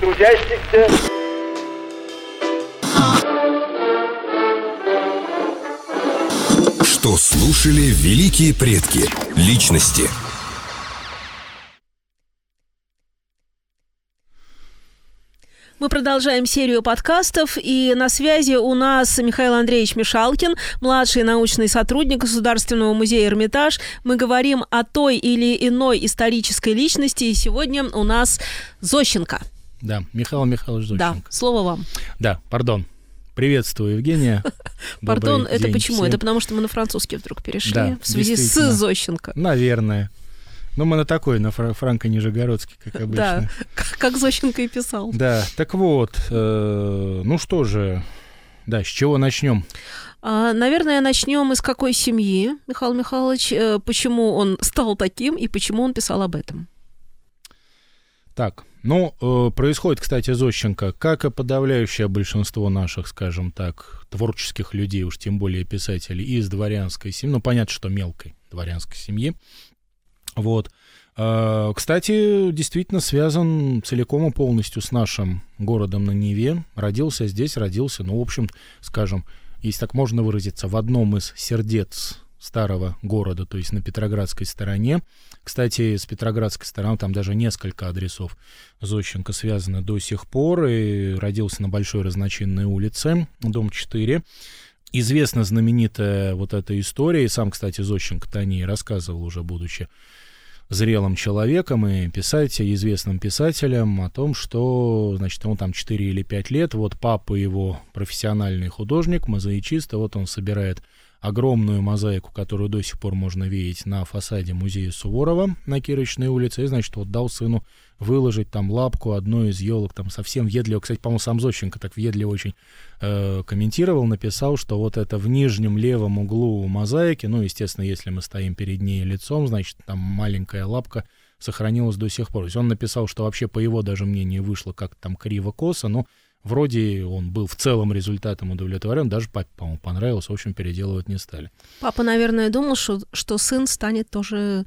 трудящихся. Что слушали великие предки? Личности. Мы продолжаем серию подкастов, и на связи у нас Михаил Андреевич Мишалкин, младший научный сотрудник Государственного музея «Эрмитаж». Мы говорим о той или иной исторической личности, и сегодня у нас Зощенко. Да, Михаил Михайлович Зощенко. Да, слово вам. Да, пардон. Приветствую, Евгения. Пардон, это почему? всем. Это потому, что мы на французский вдруг перешли Да, в связи с. Зощенко. Наверное. Ну, мы на такой, на фра- франко-нижегородский, как Да, обычно. к- как Зощенко и писал. Да, так вот, э, ну что же, да, с чего начнем? А, Наверное, начнем из какой семьи, Михаил Михайлович, э, почему он стал таким и почему он писал об этом. Так, ну, э, происходит, кстати, Зощенко, как и подавляющее большинство наших, скажем так, творческих людей, уж тем более писателей, из дворянской семьи, ну, понятно, что мелкой дворянской семьи. Вот. Э, Кстати, действительно связан целиком и полностью с нашим городом на Неве. Родился здесь, родился, ну, в общем, скажем, если так можно выразиться, в одном из сердец старого города, то есть на Петроградской стороне. Кстати, с Петроградской стороны там даже несколько адресов Зощенко связаны до сих пор. И родился на Большой Разночинной улице, дом 4. Известна знаменитая вот эта история, и сам, кстати, Зощенко-то о ней рассказывал уже, будучи зрелым человеком и писателем, известным писателем, о том, что, значит, ему там 4 или 5 лет, вот папа его профессиональный художник, мозаичист, и вот он собирает огромную мозаику, которую до сих пор можно видеть на фасаде музея Суворова на Кирочной улице, и, значит, вот дал сыну выложить там лапку одной из елок, там совсем въедливо, кстати, по-моему, сам Зощенко так въедливо очень э, комментировал, написал, что вот это в нижнем левом углу мозаики, ну, естественно, если мы стоим перед ней лицом, значит, там маленькая лапка сохранилась до сих пор. То есть он написал, что вообще, по его даже мнению, вышло как там криво-косо, но вроде он был в целом результатом удовлетворен, даже папе, по-моему, понравилось, в общем, переделывать не стали. Папа, наверное, думал, что, что сын станет тоже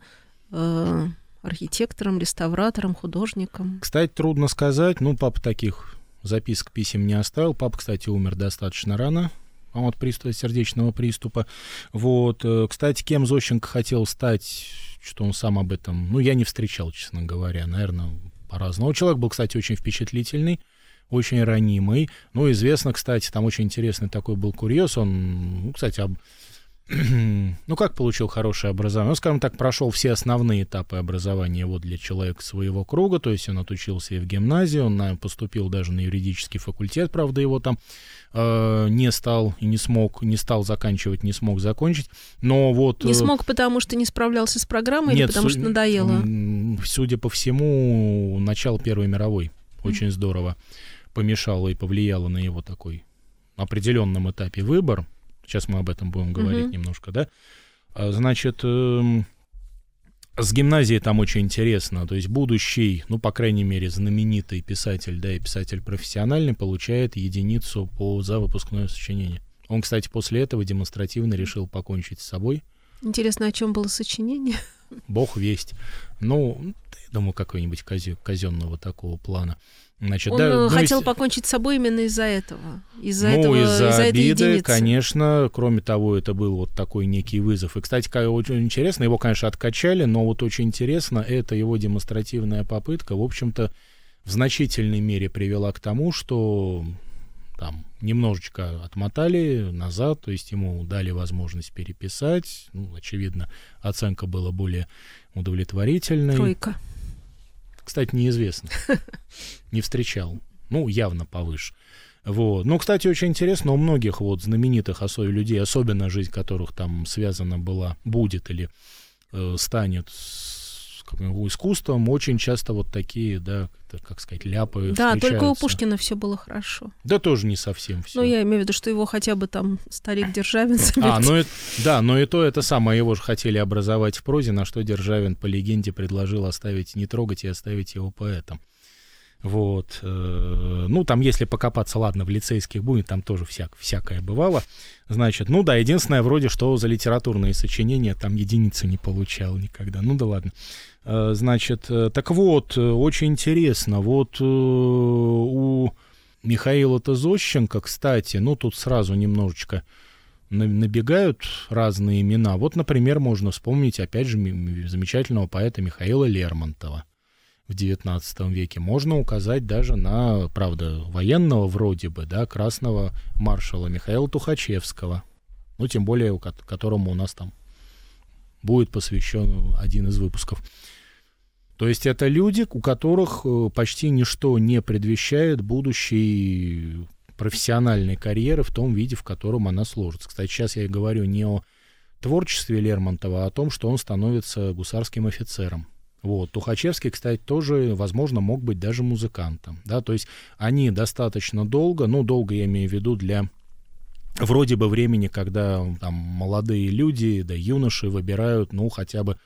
э, архитектором, реставратором, художником. Кстати, трудно сказать, ну, папа таких записок, писем не оставил. Папа, кстати, умер достаточно рано, от приступа, сердечного приступа. Вот, э, кстати, кем Зощенко хотел стать, что он сам об этом, ну, я не встречал, честно говоря, наверное, по-разному. Человек был, кстати, очень впечатлительный, очень ранимый. Ну, известно, кстати, там очень интересный такой был курьез. Он, ну, кстати, об- ну, как получил хорошее образование? Ну, скажем так, прошел все основные этапы образования вот для человека своего круга, то есть он отучился и в гимназии, он поступил даже на юридический факультет, правда, его там э, не стал и не смог, не стал заканчивать, не смог закончить, но вот... Не э, смог, потому что не справлялся с программой или нет, потому су- что надоело? Судя по всему, начало Первой мировой очень здорово помешало и повлияло на его такой определенном этапе выбор. Сейчас мы об этом будем говорить Мгм. немножко, да? А, Значит, эм, с гимназией там очень интересно. То есть будущий, ну, по крайней мере, знаменитый писатель, да, и писатель профессиональный, получает единицу по, за выпускное сочинение. Он, кстати, после этого демонстративно решил покончить с собой. Интересно, о чем было сочинение? Бог весть. Ну, я думаю, какой-нибудь казенного такого плана. Значит, Он да, э, хотел если- покончить с собой именно из-за этого. Из-за ну, этого, из-за из-за этой обиды, единицы. конечно. Кроме того, это был вот такой некий вызов. И, кстати, очень интересно, его, конечно, откачали, но вот очень интересно, это его демонстративная попытка, в общем-то, в значительной мере привела к тому, что там немножечко отмотали назад, то есть ему дали возможность переписать. Ну, очевидно, оценка была более удовлетворительной. Тройка. Кстати, неизвестно. Не встречал. Ну, явно повыше. Вот. Ну, кстати, очень интересно, у многих вот знаменитых особенно людей, особенно жизнь которых там связана была, будет или э, станет с искусством, очень часто вот такие, да, как, сказать, ляпы Да, только у. Пушкина все было хорошо. Да тоже не совсем все. Ну, я имею в виду, что его хотя бы там старик Державин А, ну и, да, но и то это самое, его же хотели образовать в прозе, на что Державин по легенде предложил оставить, не трогать и оставить его поэтом. Вот. Э, ну, там, если покопаться, ладно, в лицейских будет, там тоже всяк, всякое бывало. Значит, ну да, единственное, вроде, что за литературные сочинения там единицы не получал никогда. Ну да ладно. Э, значит, э, так вот, очень интересно, вот у Михаила Тазощенко, кстати, ну тут сразу немножечко набегают разные имена. Вот, например, можно вспомнить, опять же, замечательного поэта Михаила Лермонтова в XIX веке. Можно указать даже на, правда, военного вроде бы, да, красного маршала Михаила Тухачевского, ну, тем более, которому у нас там будет посвящен один из выпусков. То есть это люди, у которых э, почти ничто не предвещает будущей профессиональной карьеры в том виде, в котором она сложится. Кстати, сейчас я говорю не о творчестве Лермонтова, а о том, что он становится гусарским офицером. Вот. Тухачевский, кстати, тоже, возможно, мог быть даже музыкантом. Да? То есть они достаточно долго, ну, долго я имею в виду для вроде бы времени, когда там молодые люди, да юноши выбирают, ну, хотя бы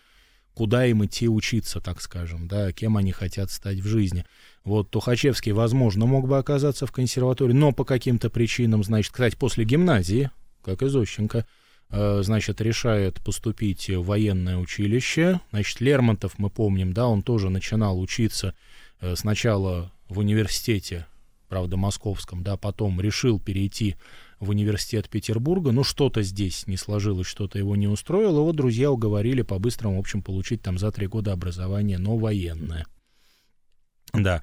куда им идти учиться, так скажем, да, кем они хотят стать в жизни. Вот Тухачевский, возможно, мог бы оказаться в консерватории, но по каким-то причинам, значит, кстати, после гимназии, как и Зощенко, значит, решает поступить в военное училище. Значит, Лермонтов, мы помним, да, он тоже начинал учиться э, сначала в университете, правда, московском, да, потом решил перейти в университет Петербурга, но что-то здесь не сложилось, что-то его не устроило, вот друзья уговорили по-быстрому, в общем, получить там за три года образование, но военное. Да.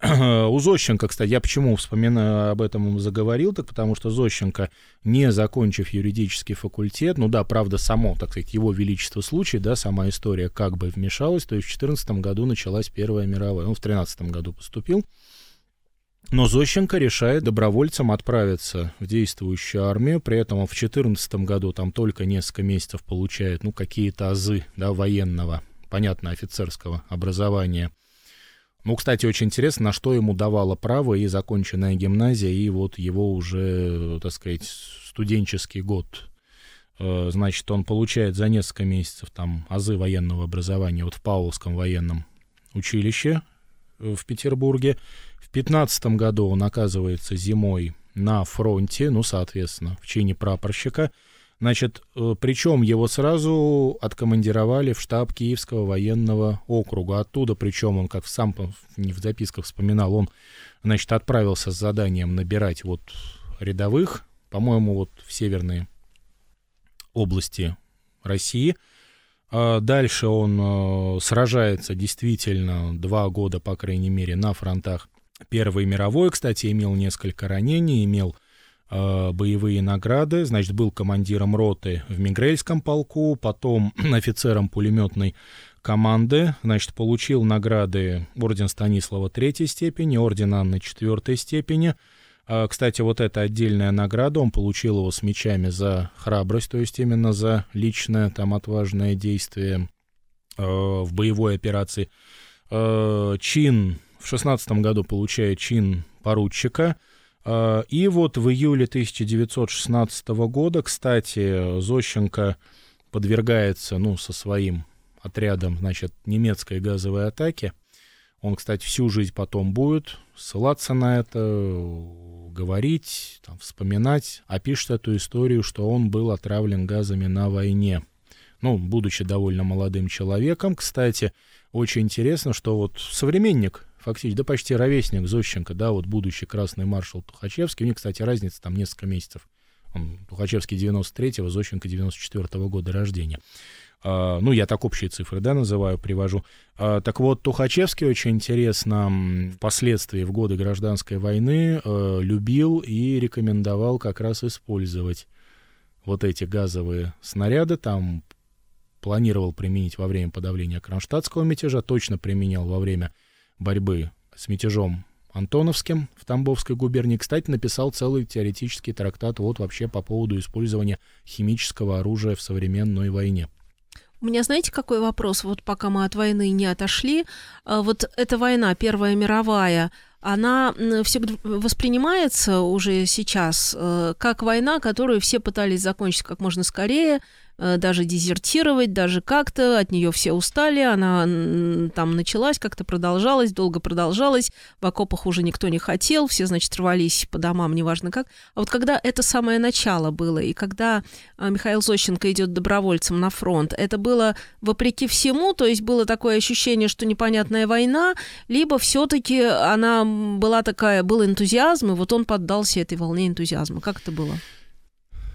У Зощенко, кстати, я почему вспоминаю об этом заговорил, так потому что Зощенко, не закончив юридический факультет, ну да, правда, само, так сказать, его величество случай, да, сама история как бы вмешалась, то есть в 14 году началась Первая мировая, он в 13 году поступил, но Зощенко решает добровольцем отправиться в действующую армию, при этом он в 14 году там только несколько месяцев получает, ну, какие-то азы, да, военного, понятно, офицерского образования – ну, кстати, очень интересно, на что ему давало право и законченная гимназия, и вот его уже, так сказать, студенческий год. Э, значит, он получает за несколько месяцев там азы военного образования вот в Павловском военном училище э, в Петербурге. В 15 году он оказывается зимой на фронте, ну, соответственно, в чине прапорщика – Значит, э, причем его сразу откомандировали в штаб Киевского военного округа. Оттуда, причем он, как сам не в записках вспоминал, он, значит, отправился с заданием набирать вот рядовых, по-моему, вот в северные области России. А дальше он э, сражается действительно два года, по крайней мере, на фронтах Первой мировой. Кстати, имел несколько ранений, имел боевые награды, значит, был командиром роты в Мигрельском полку, потом офицером пулеметной команды, значит, получил награды орден Станислава третьей степени, орден Анны четвертой степени. Э, кстати, вот эта отдельная награда, он получил его с мечами за храбрость, то есть именно за личное там отважное действие э, в боевой операции. Чин. В шестнадцатом году получает чин поручика, а, и вот в июле 1916 года, кстати, Зощенко подвергается, ну, со своим отрядом, значит, немецкой газовой атаке. Он, кстати, всю жизнь потом будет ссылаться на это, говорить, там, вспоминать, а пишет эту историю, что он был отравлен газами на войне. Ну, будучи довольно молодым человеком, кстати, очень интересно, что вот современник фактически, да почти ровесник Зощенко, да, вот будущий красный маршал Тухачевский. У них, кстати, разница там несколько месяцев. Он, Тухачевский 93-го, Зощенко 94-го года рождения. Uh, ну, я так общие цифры, да, называю, привожу. Uh, так вот, Тухачевский очень интересно впоследствии в годы гражданской войны uh, любил и рекомендовал как раз использовать вот эти газовые снаряды, там планировал применить во время подавления кронштадтского мятежа, точно применял во время борьбы с мятежом Антоновским в Тамбовской губернии, кстати, написал целый теоретический трактат вот вообще по поводу использования химического оружия в современной войне. У меня, знаете, какой вопрос, вот пока мы от войны не отошли, а, вот эта война, Первая мировая, она всегда воспринимается уже сейчас э, как война, которую все пытались закончить как можно скорее, даже дезертировать, даже как-то, от нее все устали, она там началась, как-то продолжалась, долго продолжалась, в окопах уже никто не хотел, все, значит, рвались по домам, неважно как. А вот когда это самое начало было, и когда э, Михаил Зощенко идет добровольцем на фронт, это было вопреки всему, то есть было такое ощущение, что непонятная война, либо все-таки она была такая, был энтузиазм, и вот он поддался этой волне энтузиазма. Как это было?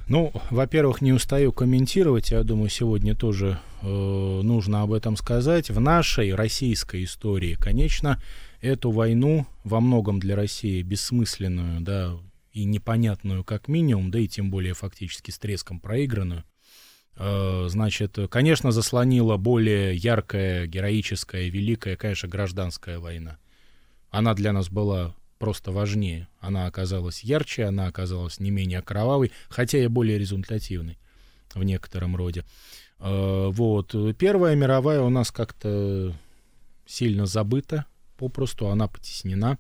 Ну, во-первых, не устаю комментировать, я думаю, сегодня тоже э, нужно об этом сказать. В нашей российской истории, конечно, эту войну во многом для России бессмысленную, да, и непонятную как минимум, да и тем более фактически с треском проигранную, э, значит, конечно, заслонила более яркая, героическая, великая, конечно, гражданская война. Она для нас была просто важнее. Она оказалась ярче, она оказалась не менее кровавой, хотя и более результативной в некотором роде. Э, вот. Первая мировая у нас как-то сильно забыта, попросту она потеснена.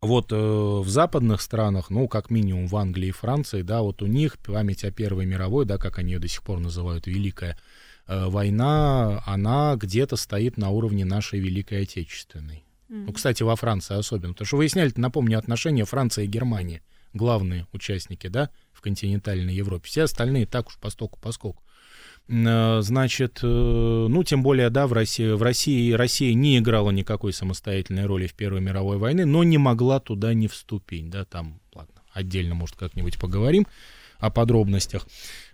Вот э, в западных странах, ну, как минимум в Англии и Франции, да, вот у них память о Первой мировой, да, как они ее до сих пор называют, Великая э, война, она где-то стоит на уровне нашей Великой Отечественной. Ну, кстати, во Франции особенно. Потому что выясняли, напомню, отношения Франции и Германии. Главные участники, да, в континентальной Европе. Все остальные так уж постоку поскольку. Э, значит, э, ну, тем более, да, в России, в России Россия не играла никакой самостоятельной роли в Первой мировой войне, но не могла туда не вступить, да, там, ладно, отдельно, может, как-нибудь поговорим о подробностях.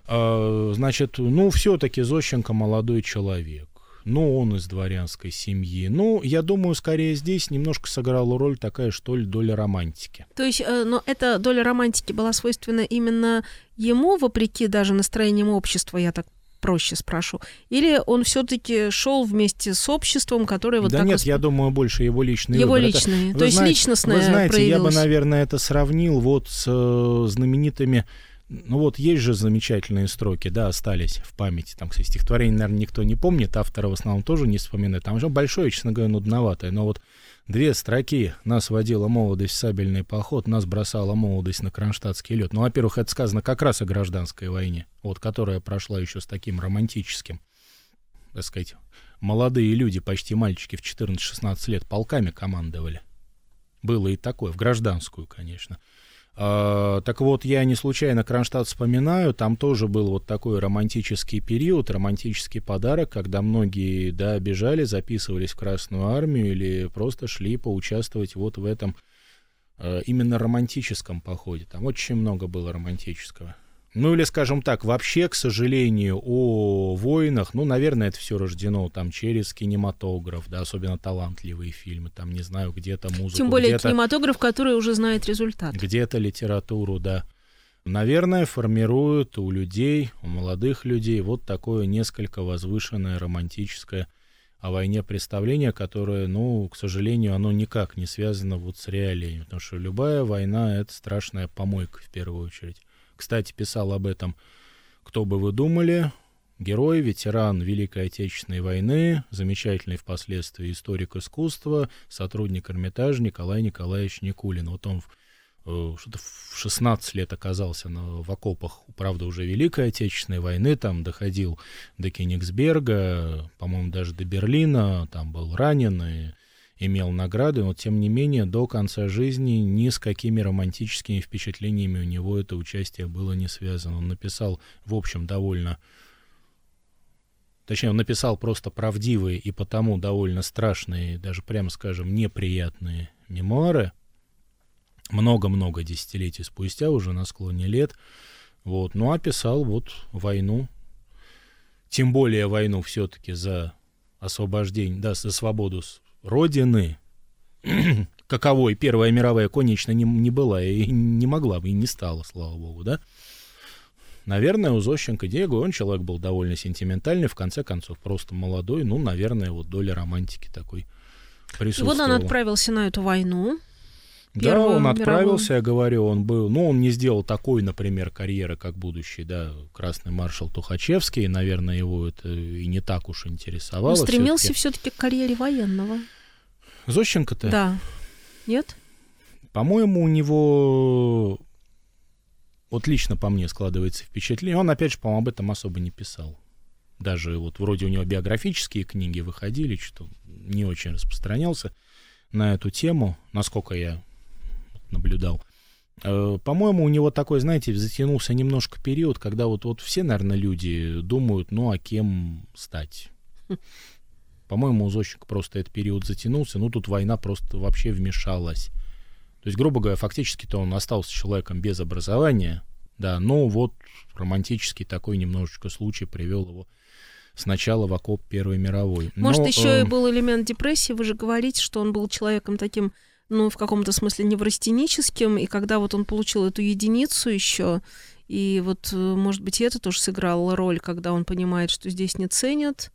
Э, значит, ну, все-таки Зощенко молодой человек ну, он из дворянской семьи. Ну, я думаю, скорее здесь немножко сыграла роль такая, что ли, доля романтики. То есть, э, но эта доля романтики была свойственна именно ему, вопреки даже настроениям общества, я так проще спрошу. Или он все-таки шел вместе с обществом, которое вот да так... нет, восп... я думаю, больше его личный Его выбор. личный, это, то есть знаете, личностное Вы знаете, проявилось. я бы, наверное, это сравнил вот с э, знаменитыми ну вот есть же замечательные строки, да, остались в памяти. Там, кстати, стихотворение, наверное, никто не помнит, автора в основном тоже не вспоминает. Там же большое, честно говоря, нудноватое. Но вот две строки. Нас водила молодость в сабельный поход, нас бросала молодость на кронштадтский лед. Ну, во-первых, это сказано как раз о гражданской войне, вот, которая прошла еще с таким романтическим, так сказать, молодые люди, почти мальчики в 14-16 лет полками командовали. Было и такое, в гражданскую, конечно. А, так вот, я не случайно Кронштадт вспоминаю, там тоже был вот такой романтический период, романтический подарок, когда многие, да, бежали, записывались в Красную Армию или просто шли поучаствовать вот в этом э, именно романтическом походе. Там очень много было романтического. Ну или, скажем так, вообще, к сожалению, о войнах, ну, наверное, это все рождено там через кинематограф, да, особенно талантливые фильмы, там, не знаю, где-то музыку. Тем более кинематограф, который уже знает результат. Где-то литературу, да. Наверное, формирует у людей, у молодых людей вот такое несколько возвышенное романтическое о войне представление, которое, ну, к сожалению, оно никак не связано вот с реалиями, потому что любая война — это страшная помойка в первую очередь. Кстати, писал об этом «Кто бы вы думали?» Герой, ветеран Великой Отечественной войны, замечательный впоследствии историк искусства, сотрудник Эрмитажа Николай Николаевич Никулин. Вот он э, что-то в 16 лет оказался на, в окопах, правда, уже Великой Отечественной войны, там доходил до Кенигсберга, по-моему, даже до Берлина, там был ранен и имел награды, но тем не менее до конца жизни ни с какими романтическими впечатлениями у него это участие было не связано. Он написал, в общем, довольно... Точнее, он написал просто правдивые и потому довольно страшные, даже, прямо скажем, неприятные мемуары. Много-много десятилетий спустя, уже на склоне лет. Вот. Ну, а писал вот войну. Тем более войну все-таки за освобождение, да, за свободу Родины, каковой Первая мировая, конечно, не, не была и не могла бы, и не стала, слава богу, да? Наверное, у Зощенко Диего, он человек был довольно сентиментальный, в конце концов, просто молодой, ну, наверное, вот доля романтики такой присутствовала. И вот он отправился на эту войну, да, он отправился, мировую. я говорю, он был, ну, он не сделал такой, например, карьеры, как будущий, да, красный маршал Тухачевский, наверное, его это и не так уж интересовало. Он стремился все-таки к карьере военного. Зощенко-то? Да. Нет? По-моему, у него Вот лично по мне складывается впечатление. Он, опять же, по-моему, об этом особо не писал. Даже вот вроде у него биографические книги выходили, что не очень распространялся на эту тему, насколько я наблюдал. Э, по-моему, у него такой, знаете, затянулся немножко период, когда вот, вот все, наверное, люди думают, ну, а кем стать. По-моему, у Зощенко просто этот период затянулся, ну, тут война просто вообще вмешалась. То есть, грубо говоря, фактически-то он остался человеком без образования, да, но вот романтический такой немножечко случай привел его сначала в окоп Первой мировой. Может, но, еще э, и был элемент депрессии. Вы же говорите, что он был человеком таким, ну, в каком-то смысле неврастеническим, и когда вот он получил эту единицу еще, и вот, э, может быть, и это тоже сыграло роль, когда он понимает, что здесь не ценят,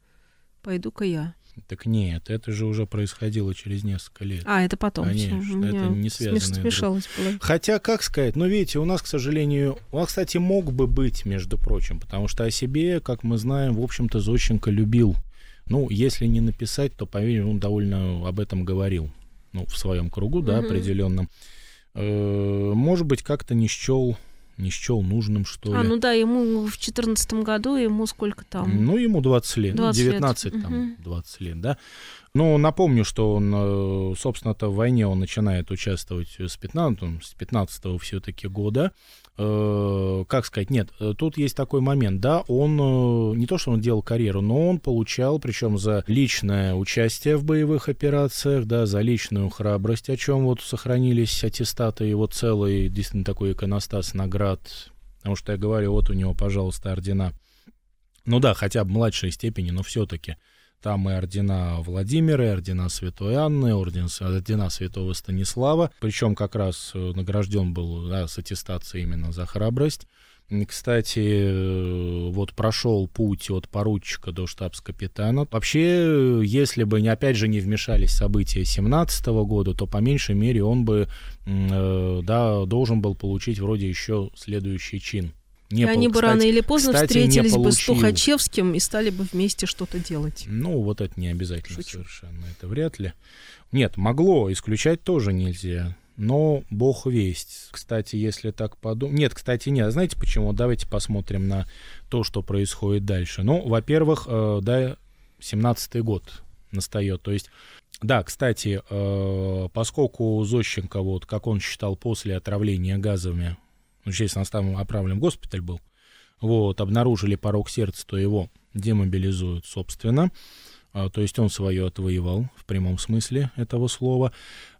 пойду-ка я. Так нет, это же уже происходило через несколько лет. А, это потом. Конечно, всё, у это не смеш- друг- Смешалось было. Хотя, как сказать, ну, видите, у нас, к сожалению, он, кстати, мог бы быть, между прочим, потому что о себе, как мы знаем, в общем-то, Зощенко любил. Ну, если не написать, то, поверь, он довольно об этом говорил. Ну, в своем кругу, да, определенном. Э, Может быть, как-то не счел, не счел нужным, что А, ли. ну да, ему в четырнадцатом году, ему сколько там? Ну, ему 20 лет, ну, 20 лет. 19 там, Мгм. 20 лет, да. Ну, напомню, что он, э, собственно-то, в войне он начинает участвовать с 15 с 15 все-таки года. Э, Как сказать, нет, э, тут есть такой момент, да, он, не то, что он делал карьеру, но он получал, причем за личное участие в боевых операциях, да, за личную храбрость, о чем вот сохранились аттестаты его целый, действительно, такой иконостас наград, потому что я говорю, вот у него, пожалуйста, ордена. Ну да, хотя бы младшей степени, но все-таки. Там и ордена Владимира, и ордена Святой Анны, орден, ордена Святого Станислава. Причем как раз э, награжден был да, с аттестацией именно за храбрость. Кстати, э, вот прошел путь от поручика до штабс-капитана. Вообще, э, если бы, опять же, не вмешались события 17 года, то по меньшей мере он бы да, должен был получить вроде еще следующий чин. Не и они бы кстати- рано или поздно кстати, встретились бы с. Тухачевским и стали бы вместе что-то делать. Ну, вот это не обязательно Шучу. совершенно, это вряд ли. Нет, могло, исключать тоже нельзя. Но бог весть. Кстати, если так подумать... Нет, кстати, нет. Знаете почему? Давайте посмотрим на то, что происходит дальше. Ну, во-первых, э, да, 17-й год настает. То есть, да, кстати, э, поскольку Зощенко, вот, как он считал, после отравления газовыми, ну, естественно, там отправлен в госпиталь был, вот, обнаружили порог сердца, то его демобилизуют, собственно. А, То есть он свое отвоевал в прямом смысле этого слова.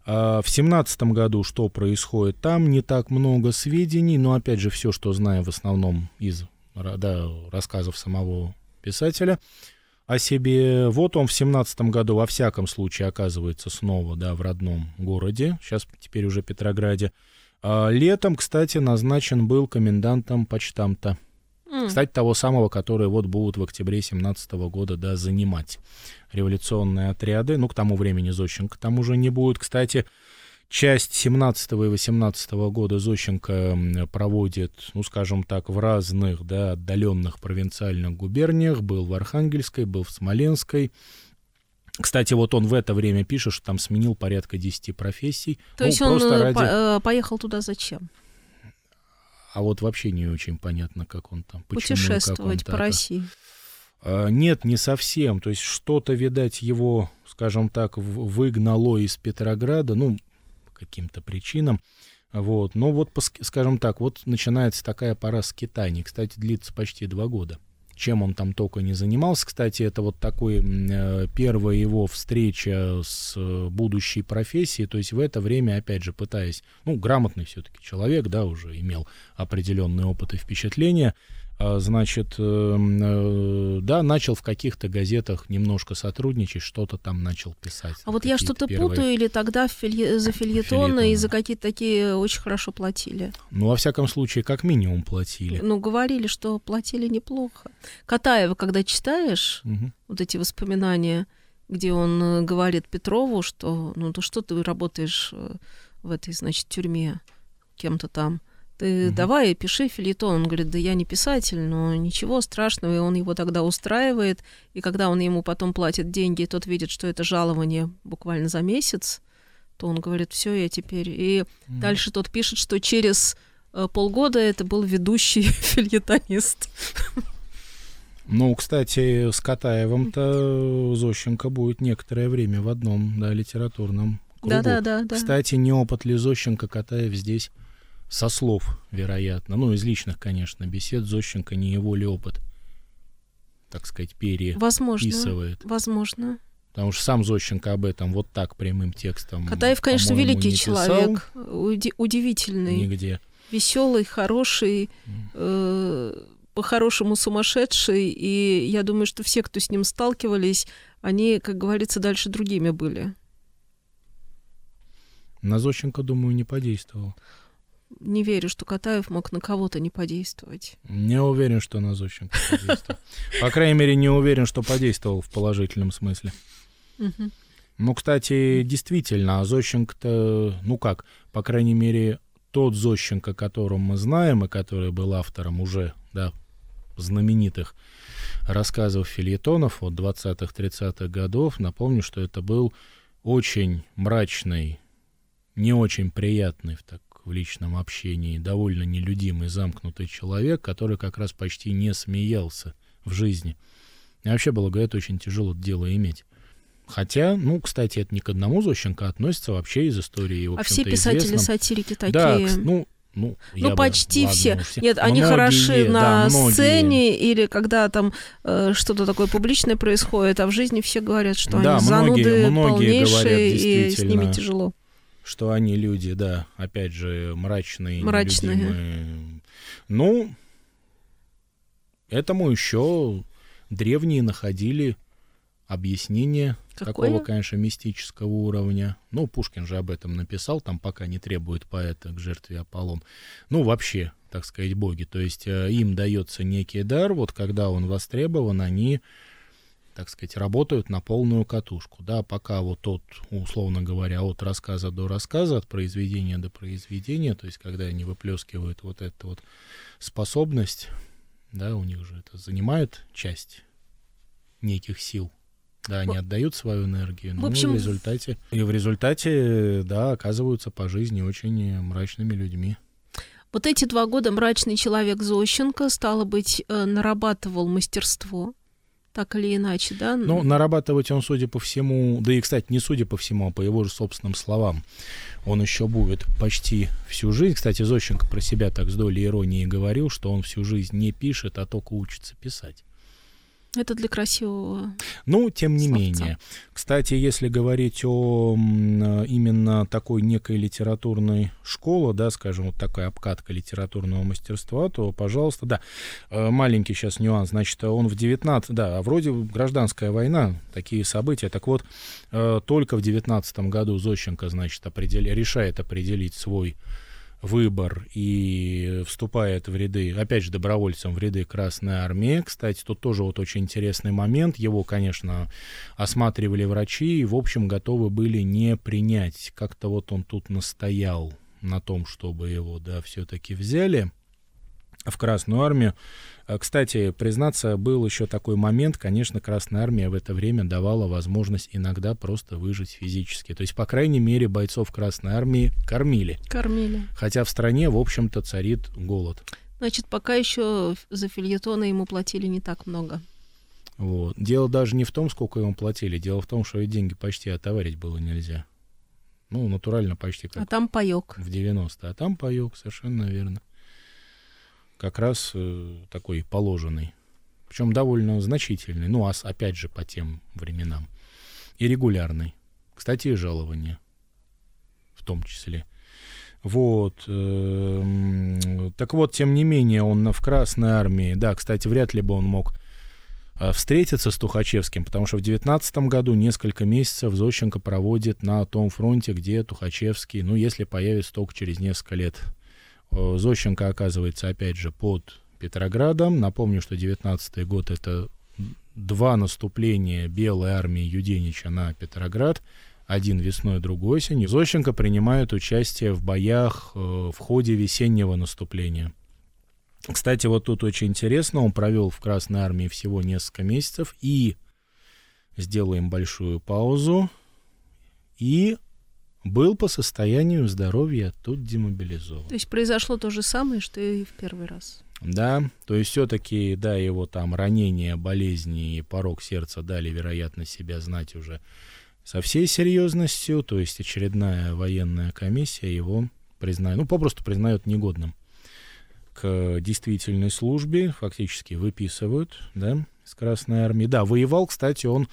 А, В семнадцатом году что происходит? Там не так много сведений, но опять же все, что знаем в основном из да, рассказов самого писателя о себе. Вот он в семнадцатом году во всяком случае оказывается снова да, в родном городе, сейчас теперь уже Петрограде. А Летом, кстати, назначен был комендантом почтамта. Кстати, того самого, который вот будут в октябре 17 года, да, занимать революционные отряды. Ну, к тому времени Зощенко там уже не будет. Кстати, часть 17 и 18 года Зощенко проводит, ну, скажем так, в разных, да, отдаленных провинциальных губерниях. Был в Архангельской, был в Смоленской. Кстати, вот он в это время пишет, что там сменил порядка 10 профессий. То Ну, есть он э, ради- по- э, поехал туда зачем? А вот вообще не очень понятно, как он там. почему как он Путешествовать по так. России. А, Нет, не совсем. То есть что-то, видать, его, скажем так, выгнало из Петрограда, ну, по каким-то причинам. Вот. Но вот, скажем так, вот начинается такая пора скитаний. Кстати, длится почти два года. Чем он там только не занимался. Кстати, это вот такой э, первая его встреча с э, будущей профессией. То есть в это время, опять же, пытаясь, ну, грамотный все-таки человек, да, уже имел определенный опыт и впечатления, значит, э, э, да, начал в каких-то газетах немножко сотрудничать, что-то там начал писать. А вот я что-то первые- путаю, или тогда филье- за фильетоны Фильетоны. и за какие-то такие очень хорошо платили. Ну, во всяком случае, как минимум платили. Ну, говорили, что платили неплохо. Катаева, когда читаешь Мгм. вот эти воспоминания, где он э, говорит Петрову, что ну то что ты работаешь э, в этой, значит, тюрьме кем-то там. Ты Мгм. давай пиши филитон. Он говорит, да я не писатель, но ничего страшного. И он его тогда устраивает. И когда он ему потом платит деньги, тот видит, что это жалование буквально за месяц, то он говорит, все, я теперь... И Мгм. дальше тот пишет, что через э, полгода это был ведущий фильетонист. Ну, кстати, с Катаевым-то Зощенко будет некоторое время в одном, да, литературном кругу. Да, да, да, да. Кстати, не опыт ли Зощенко Катаев здесь со слов, вероятно, ну, из личных, конечно, бесед Зощенко не его ли опыт, так сказать, переписывает. Возможно, возможно. Потому что сам Зощенко об этом вот так прямым текстом. Катаев, конечно, великий человек, уди- удивительный, Нигде. веселый, хороший, э, по-хорошему сумасшедший. И я думаю, что все, кто с ним сталкивались, они, как говорится, дальше другими были. На Зощенко, думаю, не подействовал. Не верю, что Катаев мог на кого-то не подействовать. Не уверен, что на Зощенко подействовал. По крайней мере, не уверен, что подействовал в положительном смысле. Ну, кстати, действительно, а Зощенко-то, ну как, по крайней мере, тот Зощенко, которого мы знаем, и который был автором уже, да, знаменитых рассказов фильетонов от 20-30-х годов, напомню, что это был очень мрачный, не очень приятный в, так, в личном общении, довольно нелюдимый, замкнутый человек, который как раз почти не смеялся в жизни. И вообще было, говорят, очень тяжело дело иметь. Хотя, ну, кстати, это не к одному Зощенко относится вообще из истории. в А все общем-то, писатели известном. сатирики такие. Да, ну, ну, Ну, бы- почти ладно, все. ну, все. Нет, они Многие, хороши да, на многие. сцене или когда там э, что-то такое публичное происходит, а в жизни все говорят, что Да, они многие- зануды многие говорят, полнейшие, и с ними тяжело. Что они люди, да, опять же, мрачные, Мрачные. нелюдимые. Ну, этому еще древние находили объяснение Какое? такого, конечно, мистического уровня. Ну, Пушкин же об этом написал, там пока не требует поэта к жертве Аполлон. Ну, вообще, так сказать, боги. То есть э, им дается некий дар, вот когда он востребован, они так сказать, работают на полную катушку, да, пока вот от, условно говоря, от рассказа до рассказа, от произведения до произведения, то есть когда они выплескивают вот эту вот способность, да, у них же это занимает часть неких сил, да, они отдают свою энергию, но в общем, в результате, и в результате, да, оказываются по жизни очень мрачными людьми. Вот эти два года мрачный человек Зощенко, стало быть, э, нарабатывал мастерство, так или иначе, да? Ну, нарабатывать он, судя по всему, да и, кстати, не судя по всему, а по его же собственным словам, он еще будет почти всю жизнь. Кстати, Зощенко про себя так с долей иронии говорил, что он всю жизнь не пишет, а только учится писать. Это для красивого. Ну, тем не Словца. менее. Кстати, если говорить о э, именно такой некой литературной школе, да, скажем, вот такая обкатка литературного мастерства, то, пожалуйста, да, э, маленький сейчас нюанс, значит, он в 19, да, а вроде гражданская война, такие события, так вот, э, только в 19 году Зощенко, значит, определ- решает определить свой выбор и вступает в ряды, опять же, добровольцем в ряды Красной Армии. Кстати, тут тоже вот очень интересный момент. Его, конечно, осматривали врачи и, в общем, готовы были не принять. Как-то вот он тут настоял на том, чтобы его, да, все-таки взяли в Красную Армию. А, Кстати, признаться, был еще такой момент, конечно, Красная Армия в это время давала возможность иногда просто выжить физически. То есть, по крайней мере, бойцов Красной Армии кормили. Кормили. Хотя в стране, в общем-то, царит голод. Значит, пока еще за фильетоны ему платили не так много. Вот. Дело даже не в том, сколько ему платили. Дело в том, что и деньги почти отоварить было нельзя. Ну, натурально почти как А там паек. в 90 А там паек, совершенно верно. Как раз э, такой положенный. Причем довольно значительный. Ну, а опять же, по тем временам. И регулярный. Кстати, и жалование. В том числе. Вот. эм, Так вот, тем не менее, он в Красной Армии, да, кстати, вряд ли бы он мог э, встретиться с Тухачевским, потому что в 19 году несколько месяцев Зощенко проводит на том фронте, где Тухачевский, ну, если появится только через несколько лет. Э, Зощенко оказывается, опять же, под Петроградом. Напомню, что 19 год — это два наступления Белой армии Юденича на Петроград. Один весной, другой осенью. Зощенко принимает участие в боях э, в ходе весеннего наступления. Кстати, вот тут очень интересно, он провел в Красной армии всего несколько месяцев, и сделаем большую паузу, и был по состоянию здоровья тут демобилизован. То есть произошло то же самое, что и в первый раз. Да, то есть все-таки, да, его там ранения, болезни и порог сердца дали, вероятно, себя знать уже со всей серьезностью, то есть очередная военная комиссия его признает, ну, попросту признает негодным к действительной службе, фактически выписывают, да, с Красной Армии. Да, воевал, кстати, он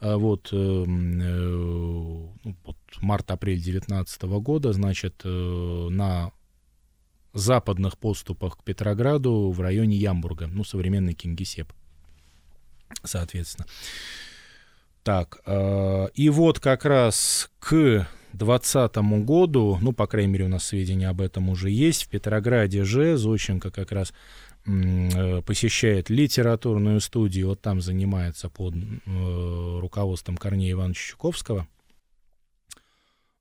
а, вот, э, э, ну, вот март-апрель 19 года, значит, э, на западных подступах к Петрограду в районе Ямбурга, ну, современный Кингисепп, соответственно. Так, э, и вот как раз к 2020 году, ну, по крайней мере, у нас сведения об этом уже есть, в Петрограде же Зощенко как раз посещает литературную студию, вот там занимается под э, руководством Корнея Ивановича Чуковского.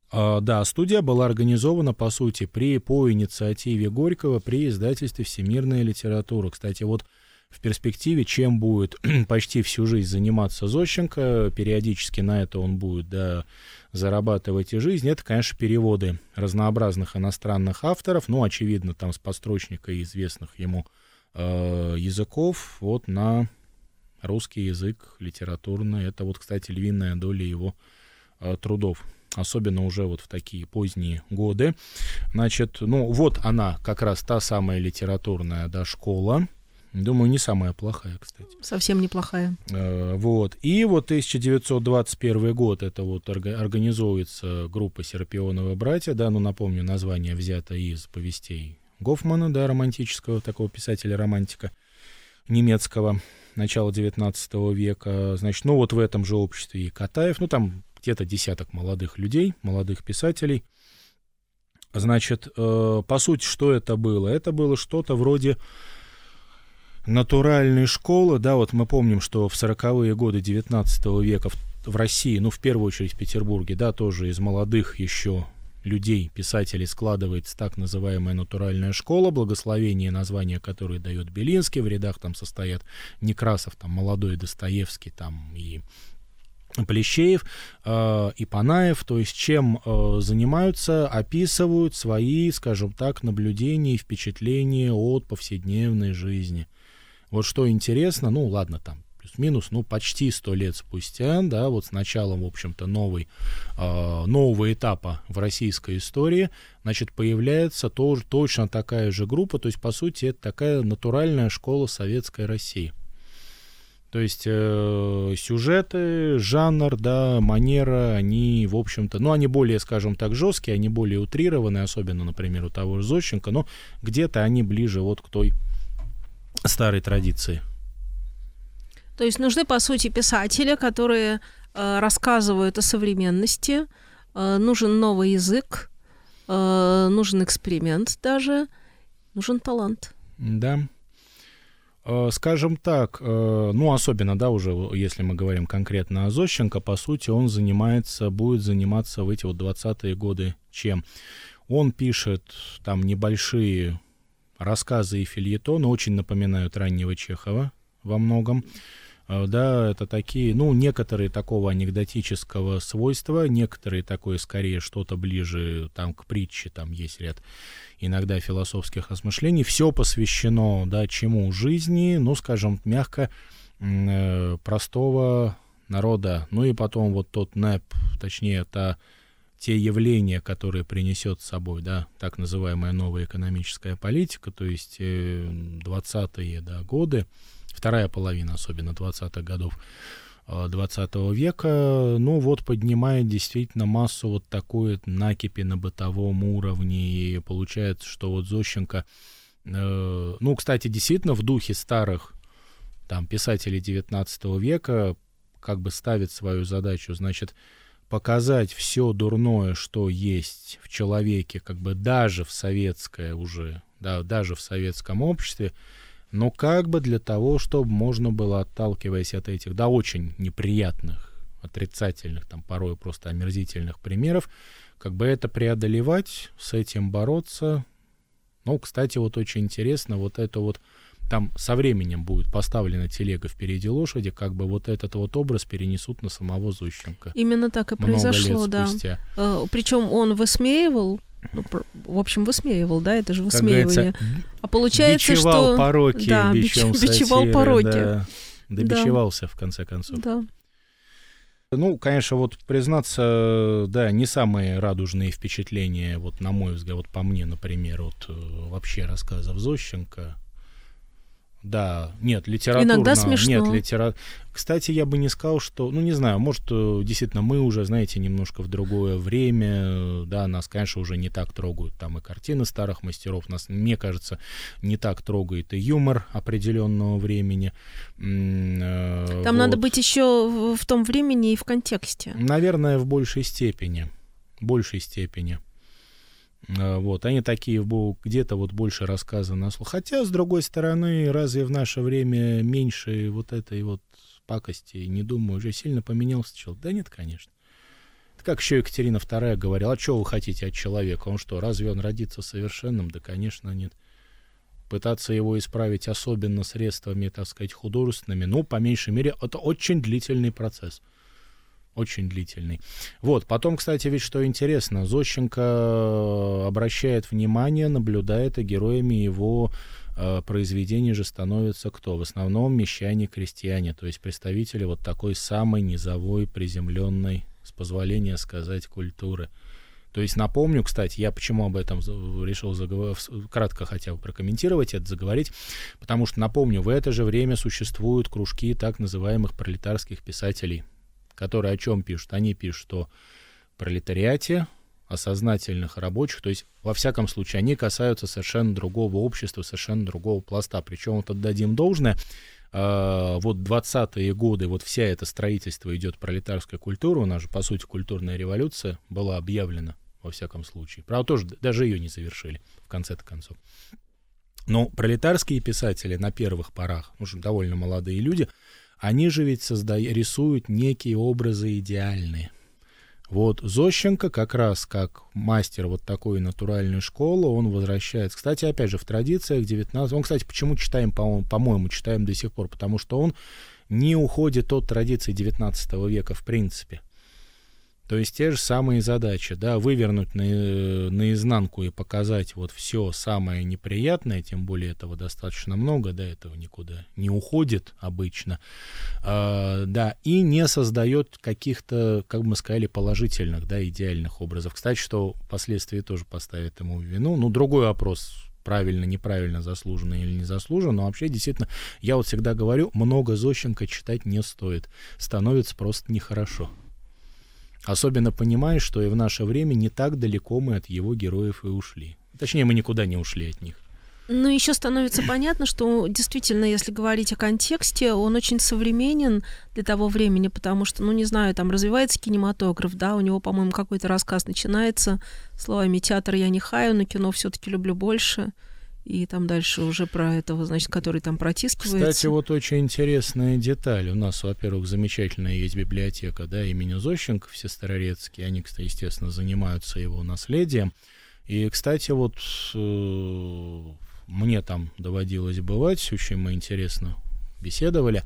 А, да, студия была организована, по сути, при, по инициативе Горького при издательстве «Всемирная литература». Кстати, вот в перспективе, чем будет почти всю жизнь заниматься Зощенко, периодически на это он будет да, зарабатывать и жизнь, это, конечно, переводы разнообразных иностранных авторов, ну, очевидно, там с подстрочника известных ему э, языков, вот на русский язык литературный. Это вот, кстати, львиная доля его э, трудов особенно уже вот в такие поздние годы. Значит, ну вот она, как раз та самая литературная да, школа, Думаю, не самая плохая, кстати. Совсем неплохая. Э, вот. И вот 1921 год, это вот организуется группа Серпионовы братья, да, ну напомню, название взято из повестей Гофмана, да, романтического такого писателя-романтика немецкого начала 19 века. Значит, ну вот в этом же обществе и Катаев, ну там где-то десяток молодых людей, молодых писателей. Значит, э, по сути, что это было? Это было что-то вроде натуральной школы, да, вот мы помним, что в 40-е годы 19 века в, в России, ну, в первую очередь в Петербурге, да, тоже из молодых еще людей, писателей складывается так называемая натуральная школа, благословение название которое дает Белинский, в рядах там состоят Некрасов, там молодой Достоевский, там и Плещеев э, и Панаев, то есть чем э, занимаются, описывают свои, скажем так, наблюдения и впечатления от повседневной жизни. Вот что интересно, ну ладно, там плюс-минус, ну почти сто лет спустя, да, вот с началом, в общем-то, новой, э, нового этапа в российской истории, значит, появляется тоже точно такая же группа, то есть, по сути, это такая натуральная школа советской России. То есть э, сюжеты, жанр, да, манера, они, в общем-то, ну, они более, скажем так, жесткие, они более утрированы, особенно, например, у того же Зощенко, но где-то они ближе вот к той старой традиции. То есть нужны, по сути, писатели, которые э, рассказывают о современности, э, нужен новый язык, э, нужен эксперимент даже, нужен талант. Да. Э, скажем так, э, ну, особенно, да, уже если мы говорим конкретно о Зощенко, по сути, он занимается, будет заниматься в эти вот 20-е годы чем? Он пишет там небольшие рассказы и фильетоны очень напоминают раннего Чехова во многом. Э, да, это такие, ну, некоторые такого анекдотического свойства, некоторые такое скорее что-то ближе там к притче, там есть ряд иногда философских осмышлений. Все посвящено, да, чему жизни, ну, скажем, мягко, э, простого народа. Ну и потом вот тот НЭП, точнее, та те явления, которые принесет с собой, да, так называемая новая экономическая политика, то есть 20-е э, да, годы, вторая половина особенно 20-х годов 20 э, века, ну вот поднимает действительно массу вот такой накипи на бытовом уровне, и получается, что вот Зощенко, э, ну, кстати, действительно в духе старых там писателей 19 века как бы ставит свою задачу, значит, показать все дурное, что есть в человеке, как бы даже в советское уже, да, даже в советском обществе, но как бы для того, чтобы можно было, отталкиваясь от этих, да, очень неприятных, отрицательных, там, порой просто омерзительных примеров, как бы это преодолевать, с этим бороться. Ну, кстати, вот очень интересно, вот это вот там со временем будет поставлена телега впереди лошади, как бы вот этот вот образ перенесут на самого Зощенко. Именно так и произошло, да. Э, Причем он высмеивал ну, в общем, высмеивал, да, это же высмеивание. А получается, бичевал что... пороки, да, бичем бичевал сатиры, пороки. Да, добичевался, да. в конце концов. Да. Ну, конечно, вот признаться, да, не самые радужные впечатления, вот на мой взгляд, вот по мне, например, вот э, вообще рассказов Зощенко, да, нет, литературно. Иногда смешно. Нет, литера... Кстати, я бы не сказал, что, ну, не знаю, может, э, действительно, мы уже, знаете, немножко в другое время, да, нас, конечно, уже не так трогают там и картины старых мастеров, нас, мне кажется, не так трогает и юмор определенного времени. Э, там вот. надо быть еще в том времени и в контексте. Наверное, в большей степени, большей степени. А, вот, они такие где-то вот больше рассказаны на. Хотя, с другой стороны, разве в наше время меньше вот этой вот пакости, не думаю, уже сильно поменялся человек? Да нет, конечно. Это как еще Екатерина II говорила, а что вы хотите от человека? Он что, разве он родится совершенным? Да, конечно, нет. Пытаться его исправить особенно средствами, так сказать, художественными, ну, по меньшей мере, это очень длительный процесс очень длительный. Вот, потом, кстати, ведь что интересно, Зощенко э, обращает внимание, наблюдает, и героями его э, произведений же становятся кто? В основном мещане-крестьяне, то есть представители вот такой самой низовой, приземленной, с позволения сказать, культуры. То есть напомню, кстати, я почему об этом решил заговор... кратко хотя бы прокомментировать это, заговорить, потому что, напомню, в это же время существуют кружки так называемых пролетарских писателей, которые о чем пишут? Они пишут, что пролетариате, о сознательных рабочих, то есть, во всяком случае, они касаются совершенно другого общества, совершенно другого пласта. Причем вот отдадим должное, э, вот 20-е годы, вот вся это строительство идет пролетарская культура, у нас же, по сути, культурная революция была объявлена, во всяком случае. Правда, тоже даже ее не завершили, в конце-то концов. Но пролетарские писатели на первых порах, уже довольно молодые люди, они же ведь создают, рисуют некие образы идеальные. Вот Зощенко как раз как мастер вот такой натуральной школы, он возвращается. Кстати, опять же, в традициях 19... Он, кстати, почему читаем, по-моему, по читаем до сих пор? Потому что он не уходит от традиций 19 века в принципе. То есть те же самые задачи, да, вывернуть на, наизнанку и показать вот все самое неприятное, тем более этого достаточно много, да, этого никуда не уходит обычно, а, да, и не создает каких-то, как бы мы сказали, положительных, да, идеальных образов. Кстати, что впоследствии тоже поставит ему вину. Ну, другой вопрос, правильно, неправильно, заслуженно или не заслуженно, но вообще действительно, я вот всегда говорю, много Зощенко читать не стоит, становится просто нехорошо. Особенно понимая, что и в наше время не так далеко мы от его героев и ушли. Точнее, мы никуда не ушли от них. Ну, еще становится понятно, что действительно, если говорить о контексте, он очень современен для того времени, потому что, ну, не знаю, там развивается кинематограф, да, у него, по-моему, какой-то рассказ начинается словами «театр я не хаю, но кино все-таки люблю больше» и там дальше уже про этого, значит, который там протискивается. Кстати, вот очень интересная деталь. У нас, во-первых, замечательная есть библиотека, да, имени Зощенко, все старорецкие. Они, кстати, естественно, занимаются его наследием. И, кстати, вот э, мне там доводилось бывать, очень мы интересно беседовали.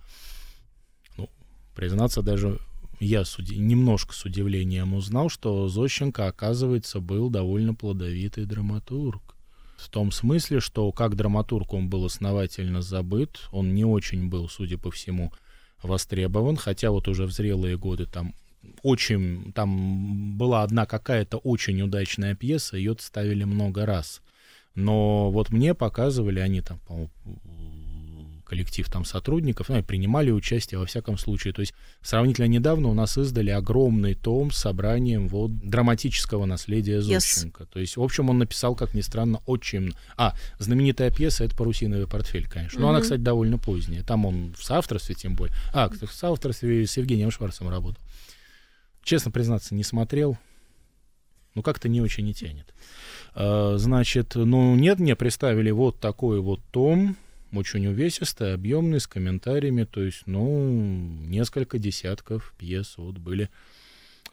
Ну, признаться, даже я с, немножко с удивлением узнал, что Зощенко, оказывается, был довольно плодовитый драматург в том смысле, что как драматург он был основательно забыт, он не очень был, судя по всему, востребован, хотя вот уже в зрелые годы там очень, там была одна какая-то очень удачная пьеса, ее ставили много раз. Но вот мне показывали, они там, по коллектив там сотрудников, ну, и принимали участие во всяком случае. То есть сравнительно недавно у нас издали огромный том с собранием вот драматического наследия Зощенко. Yes. То есть, в общем, он написал, как ни странно, очень... А, знаменитая пьеса — это «Парусиновый портфель», конечно. Но mm-hmm. она, кстати, довольно поздняя. Там он в соавторстве, тем более. А, в соавторстве с Евгением Шварцем работал. Честно признаться, не смотрел. Ну, как-то не очень не тянет. А, значит, ну, нет, мне представили вот такой вот том, очень увесистый, объемный, с комментариями, то есть, ну, несколько десятков пьес вот были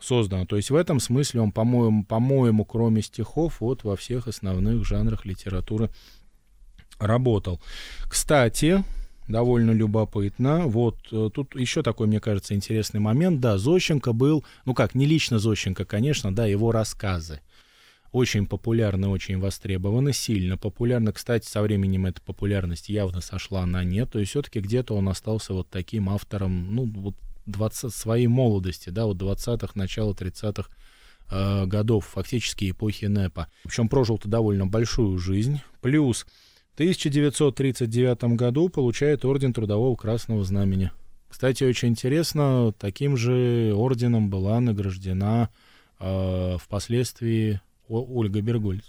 созданы. То есть в этом смысле он, по-моему, по-моему, кроме стихов, вот во всех основных жанрах литературы работал. Кстати, довольно любопытно. Вот э, тут еще такой, мне кажется, интересный момент. Да, Зощенко был, ну как, не лично Зощенко, конечно, да, его рассказы. Очень популярны, очень востребованы, сильно популярны. Кстати, со временем эта популярность явно сошла на нет. То есть все-таки где-то он остался вот таким автором, ну, вот 20, своей молодости, да, вот 20-х, начала 30-х э, годов, фактически эпохи НЭПа. Причем прожил-то довольно большую жизнь. Плюс 1939 году получает орден Трудового Красного Знамени. Кстати, очень интересно, таким же орденом была награждена э, впоследствии Ольга Бергольц.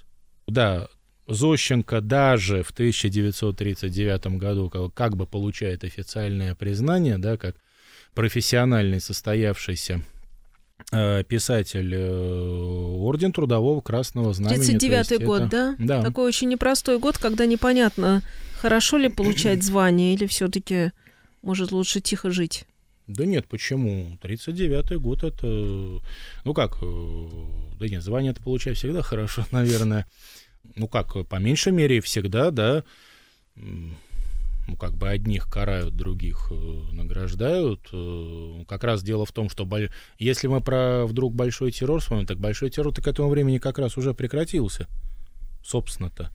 Да, Зощенко даже в 1939 году как, бы получает официальное признание, да, как профессиональный состоявшийся Э, писатель э, Орден Трудового Красного Знамени. 39-й год, это... да? Да. Такой очень непростой год, когда непонятно, хорошо ли получать звание или все-таки, может, лучше тихо жить. Да нет, почему? 39-й год это... Ну как? Да нет, звание это получать всегда хорошо, наверное. Ну как, по меньшей мере всегда, да, ну, как бы одних карают, других э, награждают. Э, как раз дело в том, что если мы про вдруг большой террор вспомним, так большой террор к этому времени как раз уже прекратился, собственно-то.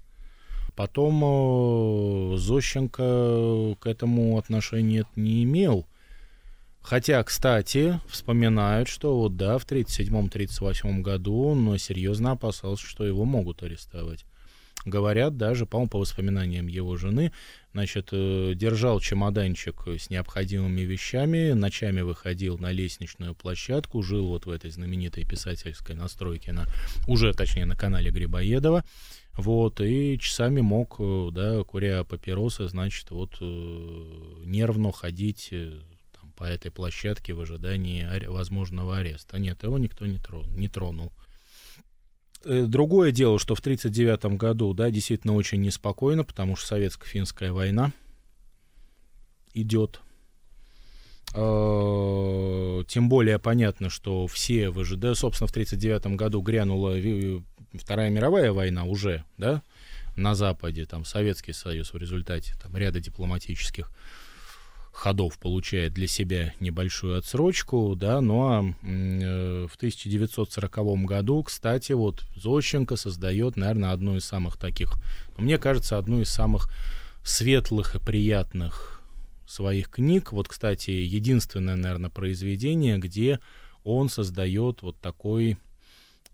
Потом э, Зощенко к этому отношения не имел. Хотя, кстати, вспоминают, что вот да, в 1937-1938 году он серьезно опасался, что его могут арестовать. Говорят даже, по-моему, по воспоминаниям его жены, значит, э, держал чемоданчик с необходимыми вещами, ночами выходил на лестничную площадку, жил вот в этой знаменитой писательской настройке, на, уже, точнее, на канале Грибоедова, вот, и часами мог, э, да, куря папиросы, значит, вот, э, нервно ходить по этой площадке в ожидании возможного ареста. Нет, его никто не тронул. Не тронул. Э, другое дело, что в 1939 году, да, действительно очень неспокойно, потому что советско-финская война идет. Э, тем более понятно, что все ВЖД, собственно, в 1939 году грянула Вторая мировая война уже, да, на Западе, там Советский Союз в результате там, ряда дипломатических ходов получает для себя небольшую отсрочку, да, ну а э, в 1940 году, кстати, вот Зощенко создает, наверное, одну из самых таких, мне кажется, одну из самых светлых и приятных своих книг. Вот, кстати, единственное, наверное, произведение, где он создает вот такой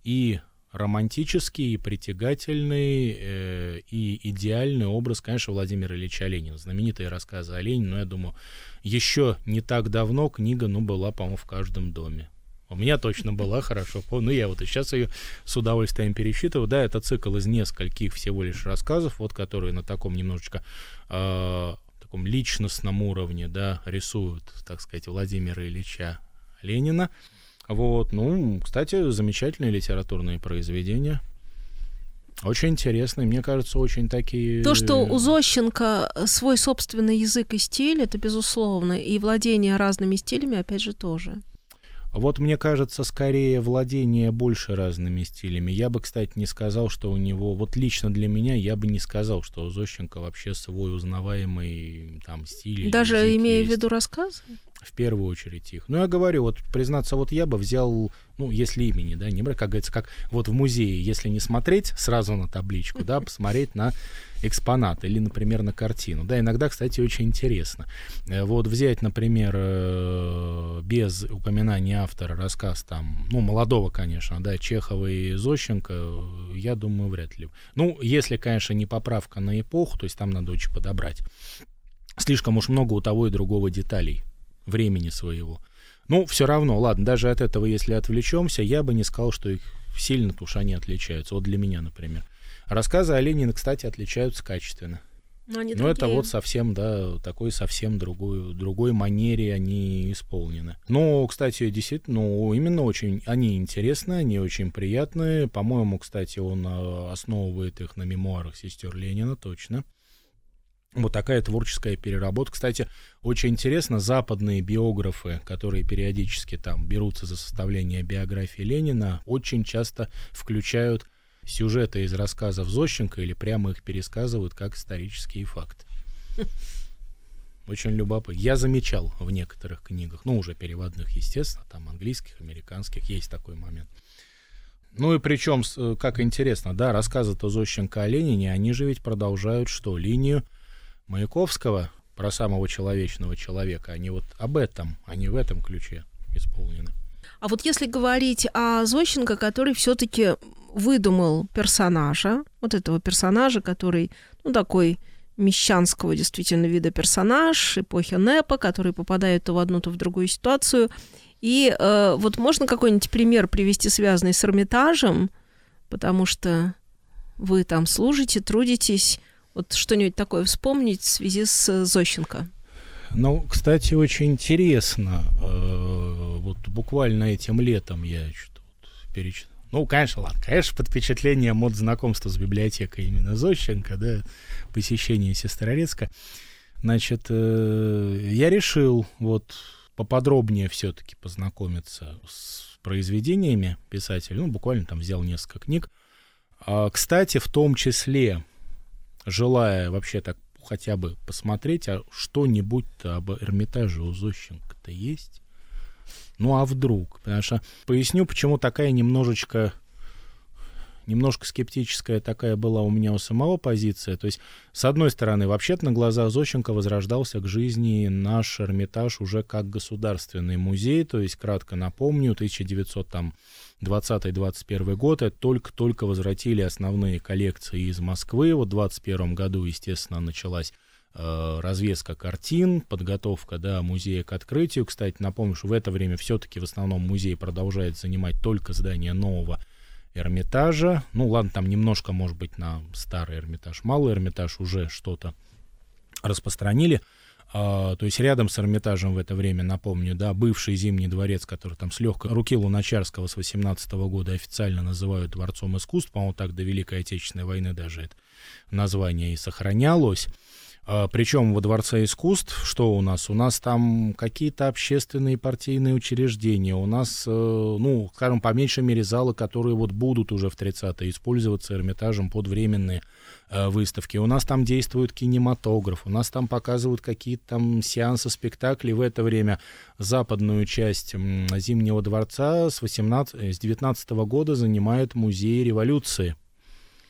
и романтический, и притягательный, э, и идеальный образ, конечно, Владимира Ильича Ленина. Знаменитые рассказы о Ленине, но я думаю, еще не так давно книга, ну, была, по-моему, в каждом доме. У меня точно была, хорошо. Ну, я вот и сейчас ее с удовольствием пересчитываю. Да, это цикл из нескольких всего лишь рассказов, вот, которые на таком немножечко э, таком личностном уровне, да, рисуют, так сказать, Владимира Ильича Ленина. Вот, ну, кстати, замечательные литературные произведения. Очень интересные, мне кажется, очень такие... То, что у Зощенко свой собственный язык и стиль, это безусловно, и владение разными стилями, опять же, тоже. Вот мне кажется, скорее владение больше разными стилями. Я бы, кстати, не сказал, что у него... Вот лично для меня я бы не сказал, что у Зощенко вообще свой узнаваемый там стиль. Даже имея есть. в виду рассказы? в первую очередь их. Ну, я говорю, вот, признаться, вот я бы взял, ну, если имени, да, не брать, как говорится, как вот в музее, если не смотреть сразу на табличку, да, посмотреть на экспонат или, например, на картину. Да, иногда, кстати, очень интересно. Э, вот взять, например, э, без упоминания автора рассказ там, ну, молодого, конечно, да, Чехова и Зощенко, я думаю, вряд ли. Ну, если, конечно, не поправка на эпоху, то есть там надо очень подобрать. Слишком уж много у того и другого деталей времени своего. Ну, все равно, ладно, даже от этого, если отвлечемся, я бы не сказал, что их сильно уж они отличаются. Вот для меня, например. Рассказы о Ленине, кстати, отличаются качественно. Но, они Но это вот совсем, да, такой совсем другой, другой манере они исполнены. Но, кстати, действительно, ну, именно очень, они интересны, они очень приятные. По-моему, кстати, он а, основывает их на мемуарах сестер Ленина, точно. Вот такая творческая переработка. Кстати, очень интересно, западные биографы, которые периодически там берутся за составление биографии Ленина, очень часто включают сюжеты из рассказов Зощенко или прямо их пересказывают как исторические факты. Очень любопытно. Я замечал в некоторых книгах, ну, уже переводных, естественно, там английских, американских, есть такой момент. Ну и причем, э, как интересно, да, рассказы-то Зощенко о Ленине, они же ведь продолжают что? Линию Маяковского про самого человечного человека. Они вот об этом, они в этом ключе исполнены. А вот если говорить о Зощенко, который все-таки выдумал персонажа, вот этого персонажа, который, ну, такой мещанского действительно вида персонаж эпохи НЭПа, который попадает то в одну, то в другую ситуацию. И э, вот можно какой-нибудь пример привести, связанный с Эрмитажем, потому что вы там служите, трудитесь. Вот что-нибудь такое вспомнить в связи с Зощенко. Ну, кстати, очень интересно. Э, вот буквально этим летом я что-то перечитал. Ну, конечно, ладно, конечно, под впечатлением от знакомства с библиотекой именно Зощенко, да, посещение Сестрорецка. Значит, э, я решил вот поподробнее все-таки познакомиться с произведениями писателя. Ну, буквально там взял несколько книг. А, кстати, в том числе, желая вообще так хотя бы посмотреть, а что-нибудь-то об Эрмитаже у Зощенко-то есть? Ну а вдруг? Потому что поясню, почему такая немножечко немножко скептическая такая была у меня у самого позиция. То есть, с одной стороны, вообще-то на глазах Зощенко возрождался к жизни наш Эрмитаж уже как государственный музей. То есть, кратко напомню, 1920-21 год, это только-только возвратили основные коллекции из Москвы. Вот в 21 году, естественно, началась э, развеска картин, подготовка да, музея к открытию. Кстати, напомню, что в это время все-таки в основном музей продолжает занимать только здание нового Эрмитажа. Ну, ладно, там немножко, может быть, на старый Эрмитаж. Малый Эрмитаж уже что-то распространили. А, то есть рядом с Эрмитажем в это время, напомню, да, бывший Зимний дворец, который там с легкой руки Луначарского с 18 года официально называют Дворцом искусств, по-моему, так до Великой Отечественной войны даже это название и сохранялось. А, Причем во Дворце искусств, что у нас? У нас там какие-то общественные партийные учреждения, у нас, э, ну, скажем, по меньшей мере залы, которые вот будут уже в 30-е использоваться Эрмитажем под временные э, выставки. У нас там действует кинематограф, у нас там показывают какие-то там сеансы, спектакли. В это время западную часть Зимнего дворца с, 18, с 19 года занимает музей революции.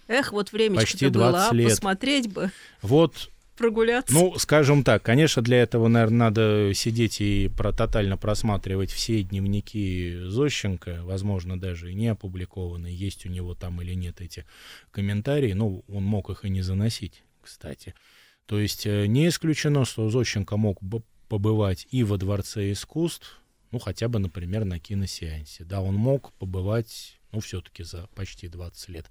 Эх, вот время Почти 20 было, а, лет. посмотреть бы. Вот прогуляться? Ну, скажем так, конечно, для этого, наверное, надо сидеть и про, тотально просматривать все дневники Зощенко, возможно, даже и не опубликованные, есть у него там или нет эти комментарии, ну, он мог их и не заносить, кстати. То есть э, не исключено, что Зощенко мог бы побывать и во Дворце искусств, ну, хотя бы, например, на киносеансе. Да, он мог побывать, ну, все-таки за почти 20 лет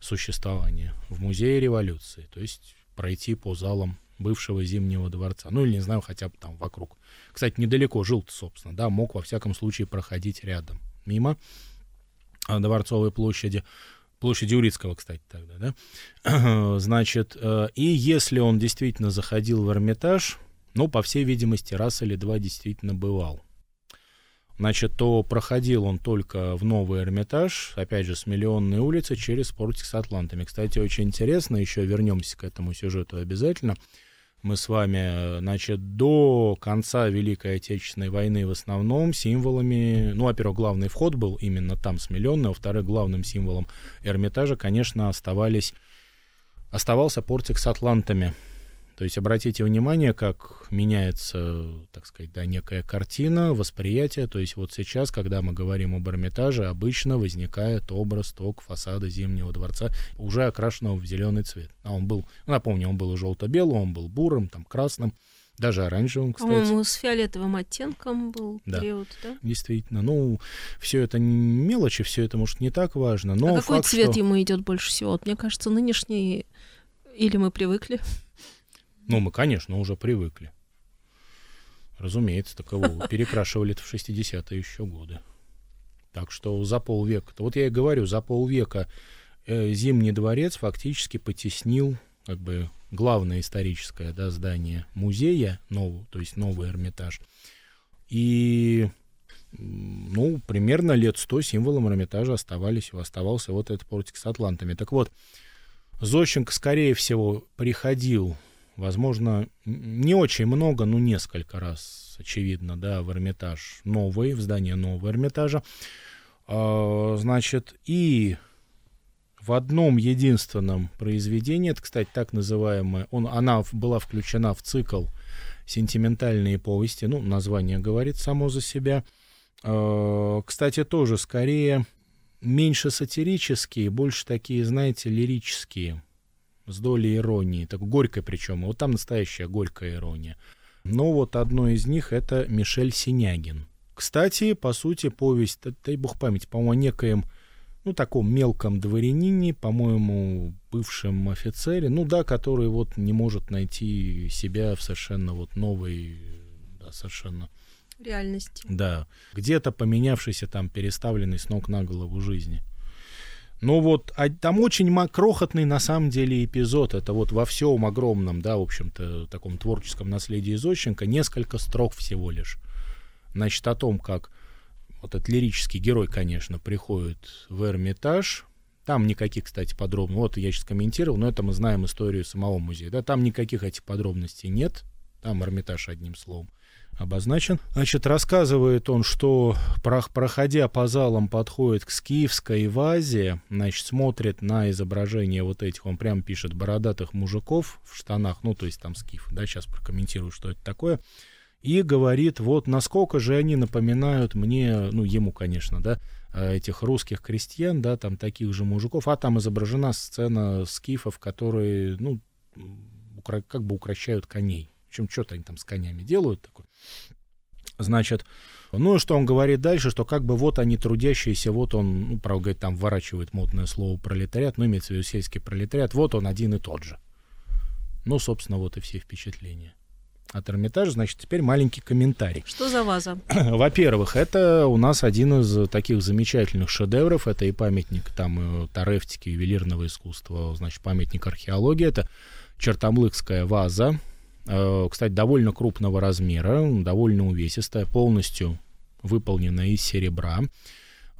существования в Музее революции. То есть пройти по залам бывшего Зимнего дворца. Ну, или, не знаю, хотя бы там вокруг. Кстати, недалеко жил собственно, да, мог во всяком случае проходить рядом, мимо а, Дворцовой площади, площади Урицкого, кстати, тогда, да. Значит, э, и если он действительно заходил в Эрмитаж, ну, по всей видимости, раз или два действительно бывал значит, то проходил он только в новый Эрмитаж, опять же, с Миллионной улицы через портик с Атлантами. Кстати, очень интересно, еще вернемся к этому сюжету обязательно. Мы с вами, значит, до конца Великой Отечественной войны в основном символами, ну, во-первых, главный вход был именно там с Миллионной, во-вторых, главным символом Эрмитажа, конечно, оставались, оставался портик с Атлантами. То есть обратите внимание, как меняется, так сказать, да, некая картина, восприятие. То есть вот сейчас, когда мы говорим об Эрмитаже, обычно возникает образ ток фасада Зимнего дворца, уже окрашенного в зеленый цвет. А он был, напомню, он был желто-белым, он был бурым, там красным. Даже оранжевым, кстати. По-моему, с фиолетовым оттенком был да. период, да? Действительно. Ну, все это мелочи, все это, может, не так важно. Но а какой факт, цвет что... ему идет больше всего? Вот, мне кажется, нынешний или мы привыкли? Ну, мы, конечно, уже привыкли. Разумеется, такового перекрашивали это в 60-е еще годы. Так что за полвека, вот я и говорю, за полвека э, Зимний дворец фактически потеснил как бы главное историческое да, здание музея, нового, то есть новый Эрмитаж. И ну, примерно лет сто символом Эрмитажа оставались, оставался вот этот портик с атлантами. Так вот, Зощенко, скорее всего, приходил, возможно, не очень много, но несколько раз, очевидно, да, в Эрмитаж новый, в здание нового Эрмитажа. А, значит, и в одном единственном произведении, это, кстати, так называемая, он, она была включена в цикл «Сентиментальные повести», ну, название говорит само за себя. А, кстати, тоже скорее меньше сатирические, больше такие, знаете, лирические, с долей иронии, так горькой причем. Вот там настоящая горькая ирония. Но вот одно из них это Мишель Синягин. Кстати, по сути, повесть, дай бог память, по-моему, о некоем, ну, таком мелком дворянине, по-моему, бывшем офицере, ну да, который вот не может найти себя в совершенно вот новой, да, совершенно реальности. Да, где-то поменявшийся там, переставленный с ног на голову жизни. Ну вот, а там очень крохотный на самом деле эпизод. Это вот во всем огромном, да, в общем-то, таком творческом наследии Зощенко несколько строк всего лишь. Значит, о том, как вот этот лирический герой, конечно, приходит в Эрмитаж. Там никаких, кстати, подробностей. Вот я сейчас комментировал, но это мы знаем историю самого музея. Да, там никаких этих подробностей нет. Там Эрмитаж одним словом обозначен. Значит, рассказывает он, что проходя по залам подходит к скифской вазе, значит, смотрит на изображение вот этих, он прям пишет, бородатых мужиков в штанах, ну, то есть там скиф, да, сейчас прокомментирую, что это такое, и говорит, вот насколько же они напоминают мне, ну, ему, конечно, да, э, этих русских крестьян, да, там таких же мужиков, а там изображена сцена скифов, которые, ну, как бы укращают коней. Общем, что-то они там с конями делают такое. Значит, ну и что он говорит дальше, что как бы вот они трудящиеся, вот он, ну, правда, говорит, там вворачивает модное слово пролетариат, ну, имеется в виду сельский пролетариат, вот он один и тот же. Ну, собственно, вот и все впечатления. От Эрмитажа, значит, теперь маленький комментарий. Что за ваза? Во-первых, это у нас один из таких замечательных шедевров. Это и памятник там Тарефтики, ювелирного искусства, значит, памятник археологии. Это Чертомлыкская ваза, Э, кстати, довольно крупного размера, довольно увесистая, полностью выполнена из серебра,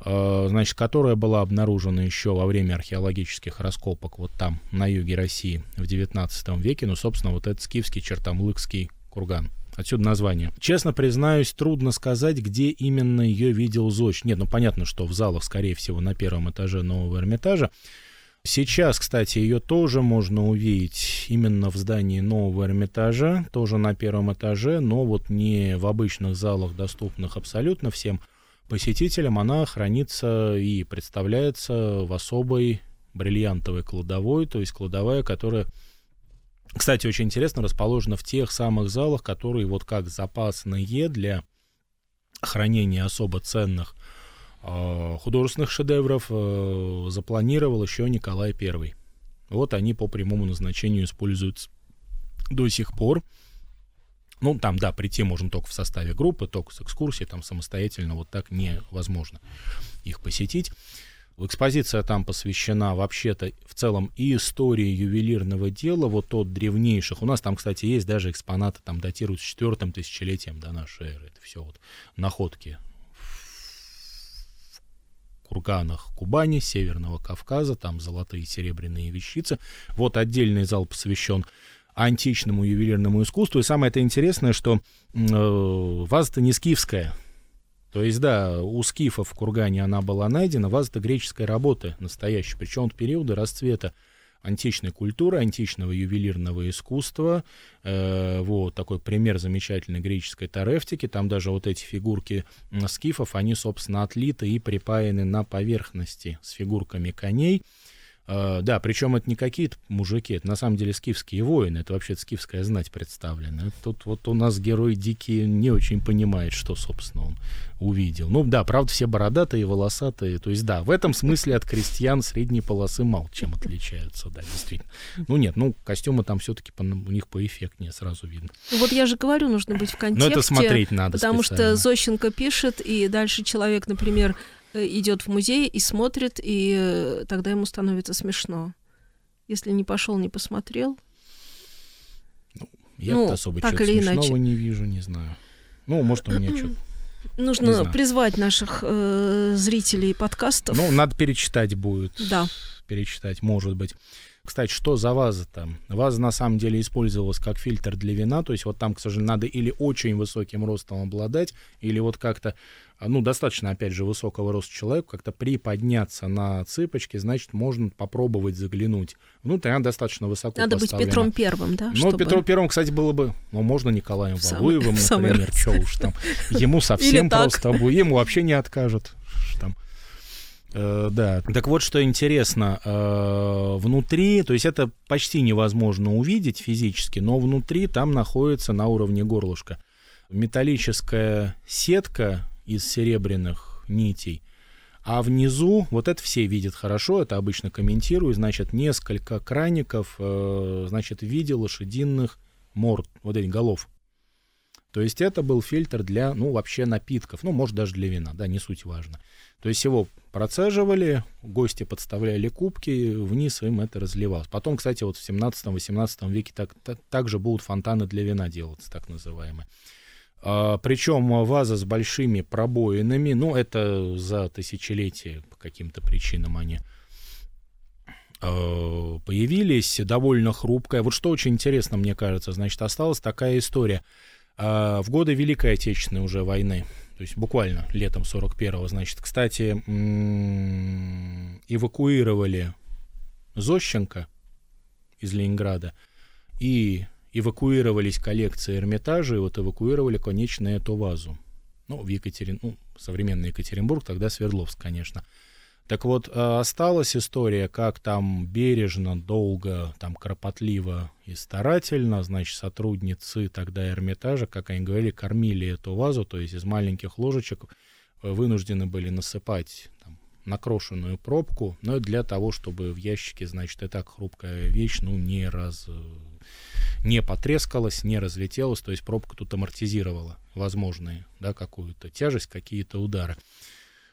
э, значит, которая была обнаружена еще во время археологических раскопок вот там, на юге России в XIX веке. Ну, собственно, вот этот скифский чертомлыкский курган. Отсюда название. Честно признаюсь, трудно сказать, где именно ее видел Зоч. Нет, ну понятно, что в залах, скорее всего, на первом этаже нового Эрмитажа. Сейчас, кстати, ее тоже можно увидеть именно в здании нового Эрмитажа, тоже на первом этаже, но вот не в обычных залах, доступных абсолютно всем посетителям. Она хранится и представляется в особой бриллиантовой кладовой, то есть кладовая, которая кстати, очень интересно, расположена в тех самых залах, которые вот как запасные для хранения особо ценных художественных шедевров э, запланировал еще Николай I. Вот они по прямому назначению используются до сих пор. Ну, там, да, прийти можно только в составе группы, только с экскурсией, там самостоятельно вот так невозможно их посетить. Экспозиция там посвящена вообще-то в целом и истории ювелирного дела, вот от древнейших. У нас там, кстати, есть даже экспонаты, там датируют четвертым тысячелетием до нашей эры. Это все вот находки курганах Кубани, Северного Кавказа, там золотые и серебряные вещицы. Вот отдельный зал посвящен античному ювелирному искусству. И самое это интересное, что э, ваза-то не скифская. То есть, да, у скифов в кургане она была найдена, ваза-то греческой работы настоящая, причем от периода расцвета античной культуры, античного ювелирного искусства. Э, вот такой пример замечательной греческой тарефтики. Там даже вот эти фигурки скифов, они, собственно, отлиты и припаяны на поверхности с фигурками коней. Uh, да, причем это не какие-то мужики, это на самом деле скифские воины, это вообще скифская знать представлена. Тут вот у нас герой Дикий не очень понимает, что, собственно, он увидел. Ну да, правда, все бородатые, волосатые. То есть да, в этом смысле от крестьян средней полосы мало чем отличаются, да, действительно. Ну нет, ну костюмы там все-таки у них поэффектнее сразу видно. Ну, вот я же говорю, нужно быть в контексте. Но это смотреть надо Потому специально. что Зощенко пишет, и дальше человек, например, Э, идет в музей и смотрит, и э, тогда ему становится смешно. Если не пошел, не посмотрел. Ну, я ну, особо так или смешного иначе. не вижу, не знаю. Ну, может, у меня что-то Нужно призвать наших э, зрителей подкастов. Ну, надо перечитать будет. Да. Перечитать, может быть. Кстати, что за ваза там? Ваза на самом деле использовалась как фильтр для вина, то есть вот там, к сожалению, надо или очень высоким ростом обладать, или вот как-то, а, ну, достаточно, опять же, высокого роста человеку, как-то приподняться на цыпочки, значит, можно попробовать заглянуть. Внутрь она достаточно высоко Надо быть Петром Первым, да? Ну, чтобы... Петром Первым, кстати, было бы, ну, можно Николаем Валуевым, например, что уж там. Ему совсем просто, ему вообще не откажут. Там. Э, да. Так вот, что интересно, э, внутри, то есть это почти невозможно увидеть физически, но внутри там находится на уровне горлышка металлическая сетка из серебряных нитей, а внизу, вот это все видят хорошо, это обычно комментирую, значит, несколько краников, э, значит, в виде лошадиных морд, вот этих голов. То есть это был фильтр для, ну, вообще напитков, ну, может, даже для вина, да, не суть важно. То есть его процеживали, гости подставляли кубки, вниз им это разливалось. Потом, кстати, вот в 17-18 веке так, так, также будут фонтаны для вина делаться, так называемые. А, причем ваза с большими пробоинами, ну, это за тысячелетия по каким-то причинам они э, появились, довольно хрупкая. Вот что очень интересно, мне кажется, значит, осталась такая история. А, В годы Великой Отечественной уже войны, то есть буквально летом 41-го, значит, кстати, эвакуировали Зощенко из Ленинграда, и эвакуировались коллекции Эрмитажа, и вот эвакуировали, конечно, эту вазу. Ну, в Екатерин... ну, современный Екатеринбург, тогда Свердловск, конечно. Так вот, э, осталась история, как там бережно, долго, там кропотливо и старательно, значит, сотрудницы тогда Эрмитажа, как они говорили, кормили эту вазу, то есть из маленьких ложечек э, вынуждены были насыпать там, накрошенную пробку, но для того, чтобы в ящике, значит, и так хрупкая вещь, ну, не раз э, не потрескалась, не разлетелась, то есть пробка тут амортизировала возможные, да, какую-то тяжесть, какие-то удары.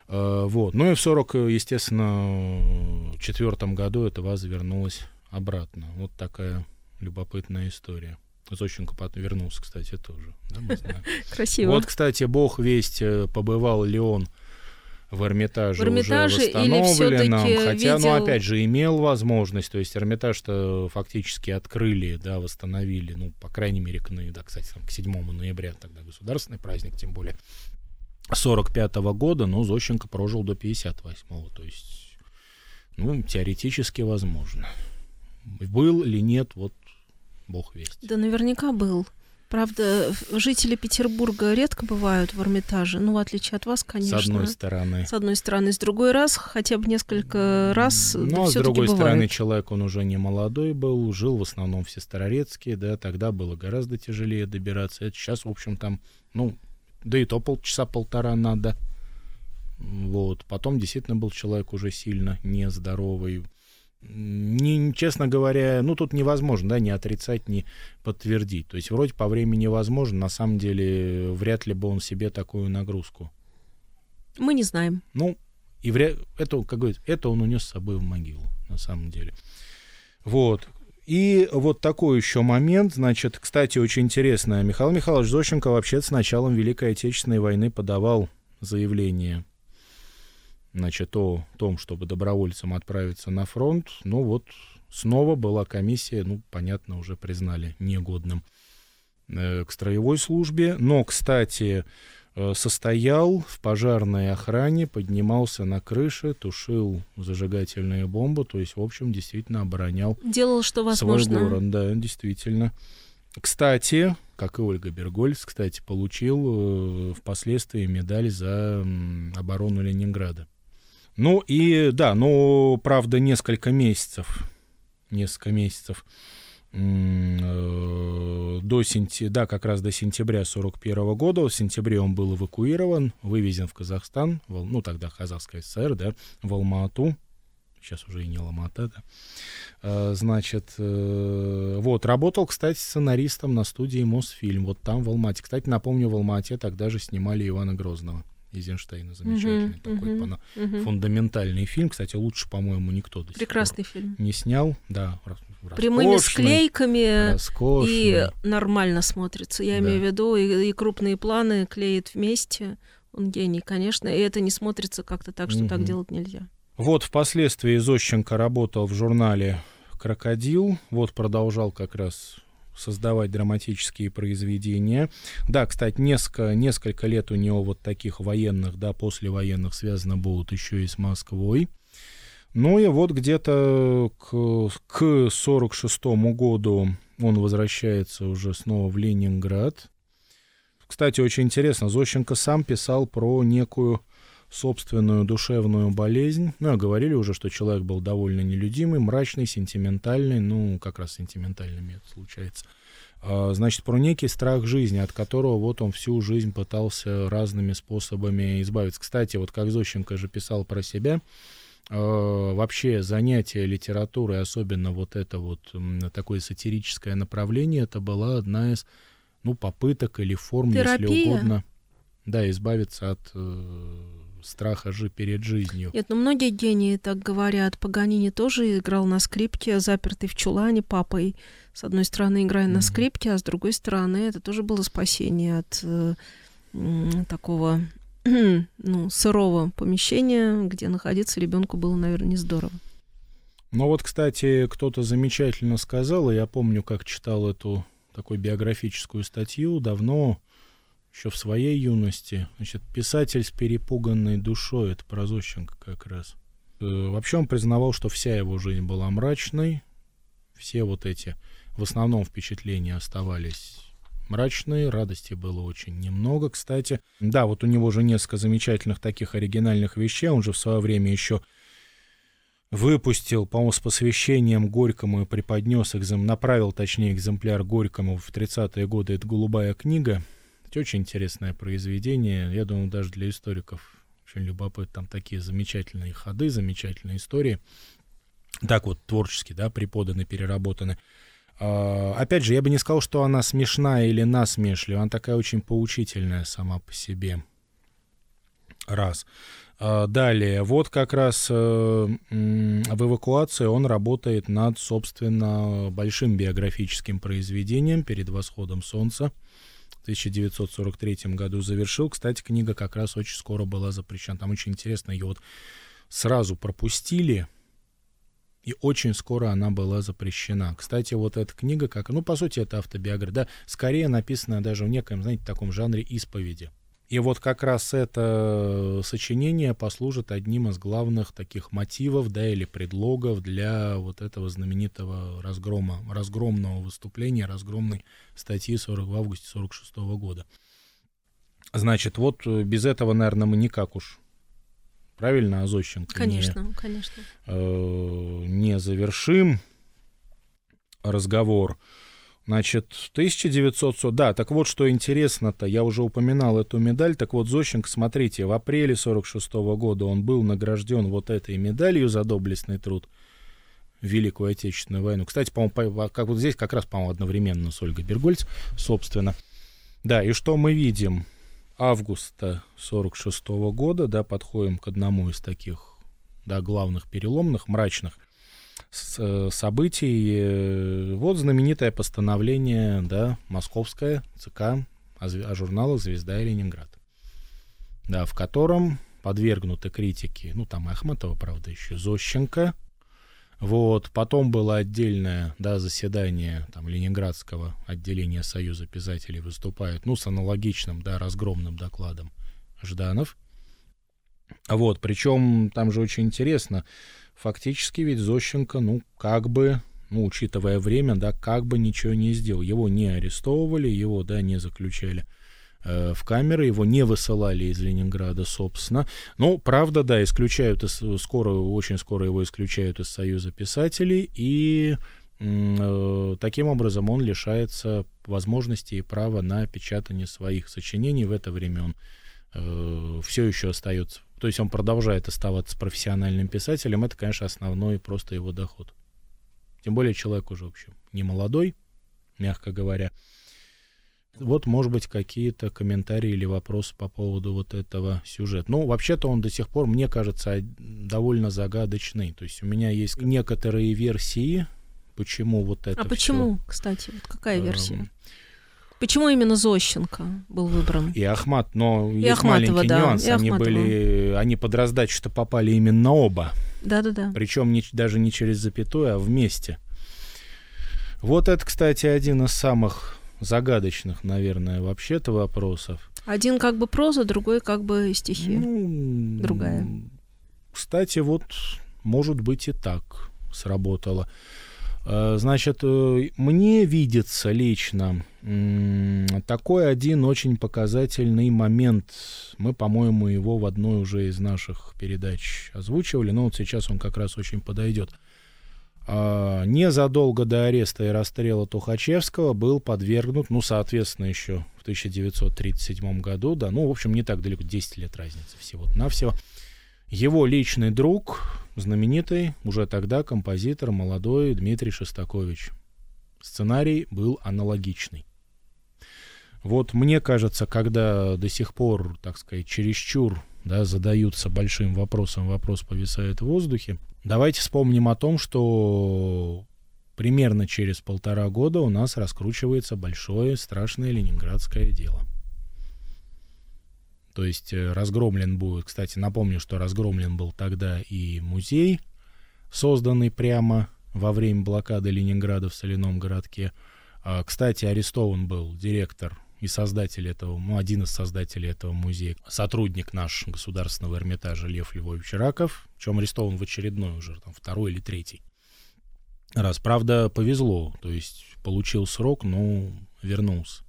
Э, Вот. Ну и в 40, естественно, четвертом году эта ваза вернулась обратно. Вот такая любопытная история. Зощенко потом вернулся, кстати, тоже. Да, мы знаем. Красиво. Вот, кстати, бог весть, э, побывал ли он в Эрмитаже, В Эрмитаже уже восстановленном, хотя, ну, видел- опять же, имел возможность, то есть Эрмитаж-то фактически открыли, да, восстановили, ну, по крайней мере, к, да, кстати, там, к 7 ноября, тогда государственный праздник, тем более, 45 года, но Зощенко прожил до 58 то есть, ну, теоретически возможно. Был ли нет, вот, бог весть. Да наверняка был. Правда, жители Петербурга редко бывают в Эрмитаже, ну, в отличие от вас, конечно. С одной стороны. С одной стороны, с другой раз, хотя бы несколько раз, Ну, да, а с другой бывает. стороны, человек, он уже не молодой был, жил в основном в Сестрорецке, да, тогда было гораздо тяжелее добираться. Это сейчас, в общем, там, ну, да и то полчаса-полтора надо. Вот. Потом действительно был человек уже сильно нездоровый. Не, честно говоря, ну тут невозможно, да, не отрицать, не подтвердить. То есть вроде по времени возможно, на самом деле вряд ли бы он себе такую нагрузку Мы не знаем. ну, и вряд... это, как говорится, это он унес с собой в могилу, на самом деле. Вот. И вот такой еще момент, значит, кстати, очень интересно. Михаил Михайлович Зощенко вообще с началом Великой Отечественной войны подавал заявление, значит, о том, чтобы добровольцам отправиться на фронт. Ну вот, снова была комиссия, ну, понятно, уже признали негодным э, к строевой службе. Но, кстати, состоял в пожарной охране, поднимался на крыше, тушил зажигательные бомбы, то есть, в общем, действительно оборонял Делал, что свой возможно. город, да, действительно. Кстати, как и Ольга Бергольц, кстати, получил э, впоследствии медаль за оборону Ленинграда. Ну и да, ну, правда, несколько месяцев, несколько месяцев э, до сентя... да, как раз до сентября 41 года. В сентябре он был эвакуирован, вывезен в Казахстан, в ну, тогда Казахская ССР, да, в Алма-Ату. Сейчас уже и не Алма-Ата, да. Э, Значит, э, вот, работал, кстати, сценаристом на студии Мосфильм, вот там, в Алмате. Кстати, напомню, в Алмате тогда же снимали Ивана Грозного. Эйзенштейна, замечательный Мгм, такой мгм, пана- мгм. фундаментальный фильм. Кстати, лучше, по-моему, никто до сих Прекрасный фильм. пор не снял. Да, Прямыми склейками роскошный. и нормально смотрится. Я Да. имею в виду, и, и крупные планы клеит вместе. Он гений, конечно, и это не смотрится как-то так, что Мгм. так делать нельзя. Вот впоследствии Зощенко работал в журнале «Крокодил», вот продолжал как раз создавать драматические произведения. Да, кстати, несколько, несколько лет у него вот таких военных, да, послевоенных связано будут еще и с Москвой. Ну и вот где-то к, к 46 году он возвращается уже снова в Ленинград. Кстати, очень интересно, Зощенко сам писал про некую собственную душевную болезнь. Ну, а говорили уже, что человек был довольно нелюдимый, мрачный, сентиментальный, ну, как раз сентиментальными это случается. А, Значит, про некий страх жизни, от которого вот он всю жизнь пытался разными способами избавиться. Кстати, вот как Зощенко же писал про себя, а, вообще занятие литературой, особенно вот это вот такое сатирическое направление, это была одна из, ну, попыток или форм, если Терапия? угодно, да, избавиться от э, страха же перед жизнью. Нет, ну многие гении так говорят. Паганини тоже играл на скрипке, запертый в чулане папой. С одной стороны, играя на скрипке, а с другой стороны, это тоже было спасение от э, такого ну, сырого помещения, где находиться ребенку было, наверное, не здорово. Ну вот, кстати, кто-то замечательно сказал, и я помню, как читал эту такую биографическую статью давно, еще в своей юности. Значит, писатель с перепуганной душой, это про Зощенко как раз. Э, Вообще он признавал, что вся его жизнь была мрачной, все вот эти, в основном, впечатления оставались мрачные, радости было очень немного, кстати. Да, вот у него же несколько замечательных таких оригинальных вещей, он же в свое время еще выпустил, по-моему, с посвящением Горькому и преподнес, экзем... направил, точнее, экземпляр Горькому в 30-е годы. Это «Голубая книга». Это очень интересное произведение. Я думаю, даже для историков очень любопытно. Там такие замечательные ходы, замечательные истории. Так вот, творчески, да, преподаны, переработаны. А, опять же, я бы не сказал, что она смешная или насмешлива. Она такая очень поучительная сама по себе. Раз. А, Далее, вот как раз э, в эвакуации он работает над, собственно, большим биографическим произведением «Перед восходом солнца». В 1943 году завершил. Кстати, книга как раз очень скоро была запрещена. Там очень интересно, ее вот сразу пропустили, и очень скоро она была запрещена. Кстати, вот эта книга, как, ну, по сути, это автобиография, да, скорее написанная даже в неком, знаете, таком жанре исповеди. И вот как раз это сочинение послужит одним из главных таких мотивов, да, или предлогов для вот этого знаменитого разгрома, разгромного выступления, разгромной статьи 40 в августе 46 года. Значит, вот э, без этого, наверное, мы никак уж правильно, Азощенко? не- Конечно, конечно. э, не завершим разговор. Значит, 1900... Да, так вот, что интересно-то, я уже упоминал эту медаль, так вот, Зощенко, смотрите, в апреле 46 года он был награжден вот этой медалью за доблестный труд Великую Отечественную войну. Кстати, по-моему, по- как вот здесь как раз, по-моему, одновременно с Ольгой Бергольц, собственно. Да, и что мы видим? Августа 46 года, да, подходим к одному из таких, да, главных переломных, мрачных событий. Э, Вот знаменитое постановление, да, московское ЦК о, о журналах «Звезда» и «Ленинград», да, в котором подвергнуты критике, ну, там Ахматова, правда, еще Зощенко, вот, потом было отдельное, да, заседание там Ленинградского отделения Союза писателей выступает, ну, с аналогичным, да, разгромным докладом Жданов. Вот, причем там же очень интересно, фактически ведь Зощенко, ну, как бы, ну, учитывая время, да, как бы ничего не сделал. Его не арестовывали, его, да, не заключали э, в камеры, его не высылали из Ленинграда, собственно. Ну, правда, да, исключают, из, скоро, очень скоро его исключают из Союза писателей, и э, таким образом он лишается возможности и права на печатание своих сочинений. В это время он э, все еще остается, то есть он продолжает оставаться профессиональным писателем, это, конечно, основной просто его доход. Тем более человек уже, в общем, не молодой, мягко говоря. Вот, может быть, какие-то комментарии или вопросы по поводу вот этого сюжета. Ну, вообще-то он до сих пор, мне кажется, довольно загадочный. То есть у меня есть некоторые версии, почему вот это А всё, почему, кстати, вот какая эм, версия? Почему именно Зощенко был выбран? И Ахмат, но И есть Ахматова, маленький да, нюанс. и Они Ахматова. были, они под раздачу-то попали именно оба. Да-да-да. Причем не, даже не через запятую, а вместе. Вот это, кстати, один из самых загадочных, наверное, вообще-то вопросов. Один как бы проза, другой как бы стихи. Ну, Другая. Кстати, вот, может быть, и так сработало. Э, Значит, э, мне видится лично такой один очень показательный момент. Мы, по-моему, его в одной уже из наших передач озвучивали, но вот сейчас он как раз очень подойдет. А, Незадолго до ареста и расстрела Тухачевского был подвергнут, ну, соответственно, еще в 1937 году, да, ну, в общем, не так далеко, 10 лет разницы всего-навсего, его личный друг, знаменитый уже тогда композитор, молодой Дмитрий Шостакович. Сценарий был аналогичный. Вот мне кажется, когда до сих пор, так сказать, чересчур да, задаются большим вопросом, вопрос повисает в воздухе, давайте вспомним о том, что примерно через полтора года у нас раскручивается большое страшное ленинградское дело. То есть э, разгромлен будет, кстати, напомню, что разгромлен был тогда и музей, созданный прямо во время блокады Ленинграда в соляном городке. А, Кстати, арестован был директор и создатель этого, ну, один из создателей этого музея, сотрудник наш Государственного Эрмитажа Лев Львович Раков, причем арестован в очередной уже, там, второй или третий раз. Правда, повезло, то есть получил срок, но вернулся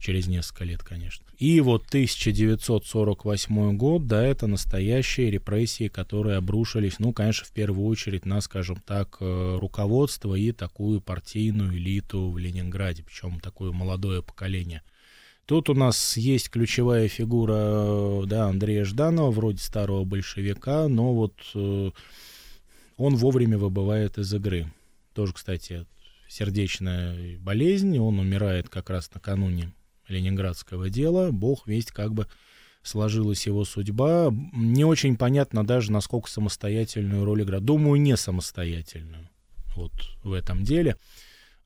через несколько лет, конечно. И вот 1948 год, да, это настоящие репрессии, которые обрушились, ну, конечно, в первую очередь на, скажем так, э, руководство и такую партийную элиту в Ленинграде, причем такое молодое поколение. Тут у нас есть ключевая фигура, э, да, Андрея Жданова, вроде старого большевика, но вот э, он вовремя выбывает из игры. Тоже, кстати, сердечная болезнь, он умирает как раз накануне ленинградского дела. Бог весть, как бы сложилась его судьба. Не очень понятно даже, насколько самостоятельную роль играет. Думаю, не самостоятельную вот в этом деле.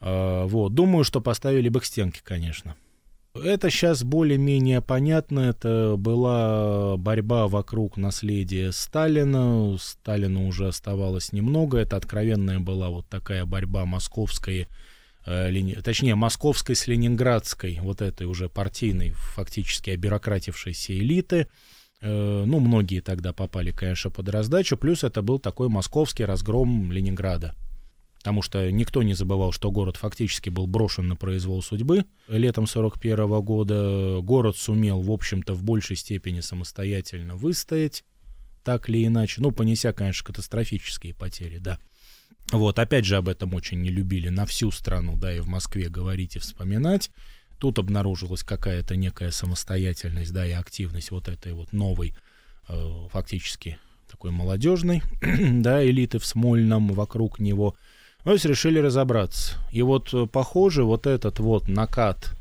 А, вот. Думаю, что поставили бы к стенке, конечно. Это сейчас более-менее понятно. Это была борьба вокруг наследия Сталина. Сталина уже оставалось немного. Это откровенная была вот такая борьба московской, точнее, московской с ленинградской, вот этой уже партийной, фактически обюрократившейся элиты. Э, Ну, многие тогда попали, конечно, под раздачу. Плюс это был такой московский разгром Ленинграда. Потому что никто не забывал, что город фактически был брошен на произвол судьбы. Летом 41 года город сумел, в общем-то, в большей степени самостоятельно выстоять, так или иначе. Ну, понеся, конечно, катастрофические потери, да. Вот, опять же, об этом очень не любили на всю страну, да, и в Москве говорить и вспоминать. Тут обнаружилась какая-то некая самостоятельность, да, и активность вот этой вот новой, э, фактически такой молодежной, да, элиты в Смольном вокруг него. Ну, то есть решили разобраться. И вот, э, похоже, вот этот вот накат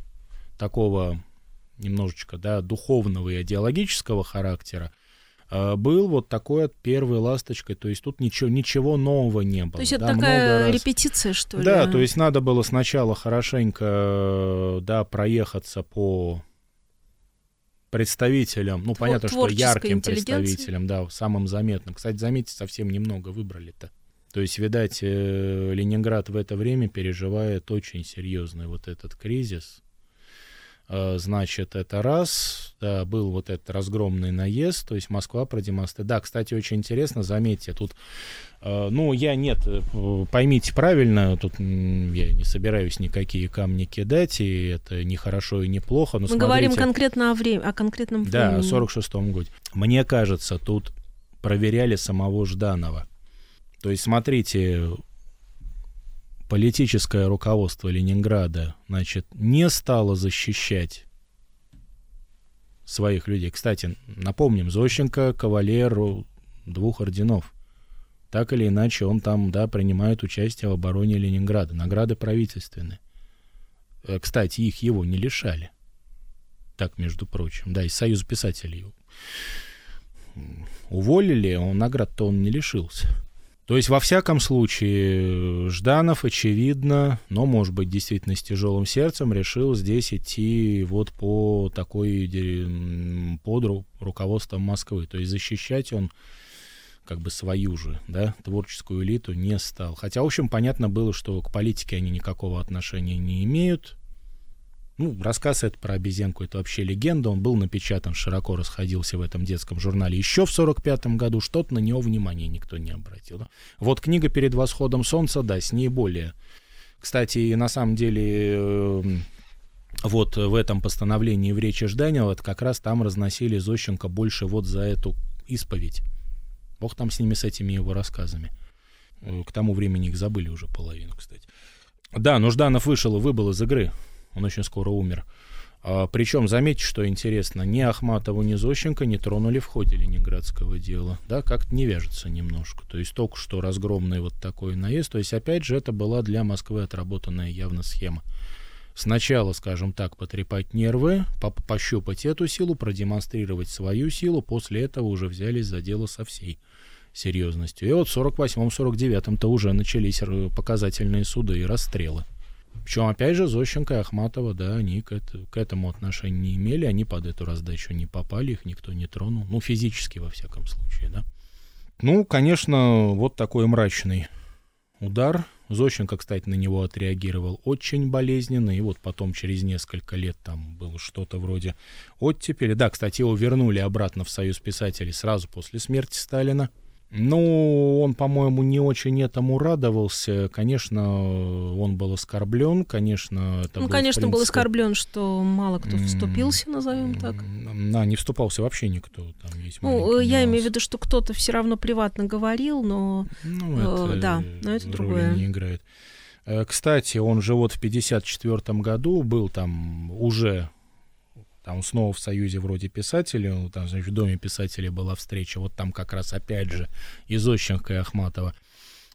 такого немножечко, да, духовного и идеологического характера был вот такой от первой ласточкой. То есть тут ничего, ничего нового не было. То есть это да, такая репетиция, что ли? Да, то есть надо было сначала хорошенько, э, да, проехаться по представителям, ну, Твор- понятно, что ярким представителям, да, самым заметным. Кстати, заметьте, совсем немного выбрали-то. То есть, видать, э, Ленинград в это время переживает очень серьезный вот этот кризис. Э, Значит, это раз, да, был вот этот разгромный наезд, то есть Москва продемонстрировала. Да, кстати, очень интересно, заметьте, тут, э, ну, я нет, э, поймите правильно, тут я не собираюсь никакие камни кидать, и это не хорошо и не плохо, но Мы говорим смотрите- конкретно о, время, о конкретном да, времени. о 46-м годе. Мне кажется, тут проверяли самого Жданова. То есть, смотрите, политическое руководство Ленинграда, значит, не стало защищать своих людей. Кстати, напомним, Зощенко кавалер двух орденов. Так или иначе, он там, да, принимает участие в обороне Ленинграда. Награды правительственные. Э, Кстати, их его не лишали. Так, между прочим. Да, из Союза писателей его уволили, он наград-то он не лишился. То есть, во всяком случае, Жданов, очевидно, но, может быть, действительно с тяжелым сердцем решил здесь идти вот по такой, под руководством Москвы. То есть защищать он как бы свою же, да, творческую элиту не стал. Хотя, в общем, понятно было, что к политике они никакого отношения не имеют. Ну, рассказ это про обезьянку, это вообще легенда. Он был напечатан, широко расходился в этом детском журнале еще в 45 году. Что-то на него внимания никто не обратил. Да? Вот книга «Перед восходом солнца», да, с ней более. Кстати, на самом деле, эм, вот в этом постановлении в речи Жданила, это как раз там разносили Зощенко больше вот за эту исповедь. Бог там с ними, с этими его рассказами. Э, к тому времени их забыли уже половину, кстати. Да, но Жданов вышел и выбыл из игры он очень скоро умер. А, причем, заметьте, что интересно, ни Ахматову, ни Зощенко не тронули в ходе ленинградского дела. Да, как-то не вяжется немножко. То есть только что разгромный вот такой наезд. То есть, опять же, это была для Москвы отработанная явно схема. Сначала, скажем так, потрепать нервы, по пощупать эту силу, продемонстрировать свою силу, после этого уже взялись за дело со всей серьезностью. И вот в 48-49-то уже начались показательные суды и расстрелы. Причем, опять же, Зощенко и Ахматова, да, они к, это, к этому отношения не имели, они под эту раздачу не попали, их никто не тронул, ну, физически, во всяком случае, да. Ну, конечно, вот такой мрачный удар. Зощенко, кстати, на него отреагировал очень болезненно, и вот потом через несколько лет там было что-то вроде оттепели. Да, кстати, его вернули обратно в Союз писателей сразу после смерти Сталина. Ну, он, по-моему, не очень этому радовался. Конечно, он был оскорблен, конечно, это Ну, был, конечно, принципе... был оскорблен, что мало кто вступился, назовем так. Да, не вступался вообще никто. Там есть ну, я имею в виду, что кто-то все равно приватно говорил, но ну, это, э, да, но это другое. не играет. Э, кстати, он же вот в 54 году был там уже там снова в Союзе вроде писателей, там, значит, в Доме писателей была встреча, вот там как раз опять же и Зощенко, и Ахматова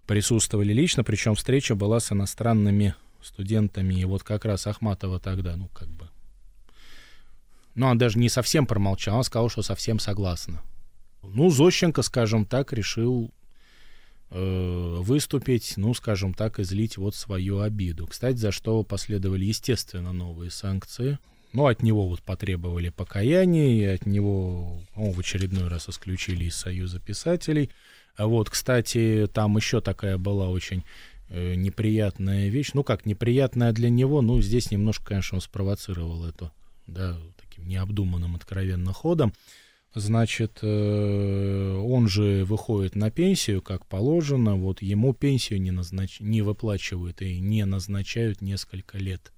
присутствовали лично, причем встреча была с иностранными студентами, и вот как раз Ахматова тогда, ну, как бы, ну, она даже не совсем промолчала, она сказала, что совсем согласна. Ну, Зощенко, скажем так, решил э, выступить, ну, скажем так, излить вот свою обиду. Кстати, за что последовали, естественно, новые санкции. Ну, от него вот потребовали покаяния, и от него ну, в очередной раз исключили из Союза писателей. А вот, кстати, там еще такая была очень э, неприятная вещь. Ну, как неприятная для него, ну, здесь немножко, конечно, он спровоцировал это, да, таким необдуманным, откровенным ходом. Значит, э, он же выходит на пенсию, как положено, вот ему пенсию не, назнач... не выплачивают и не назначают несколько лет.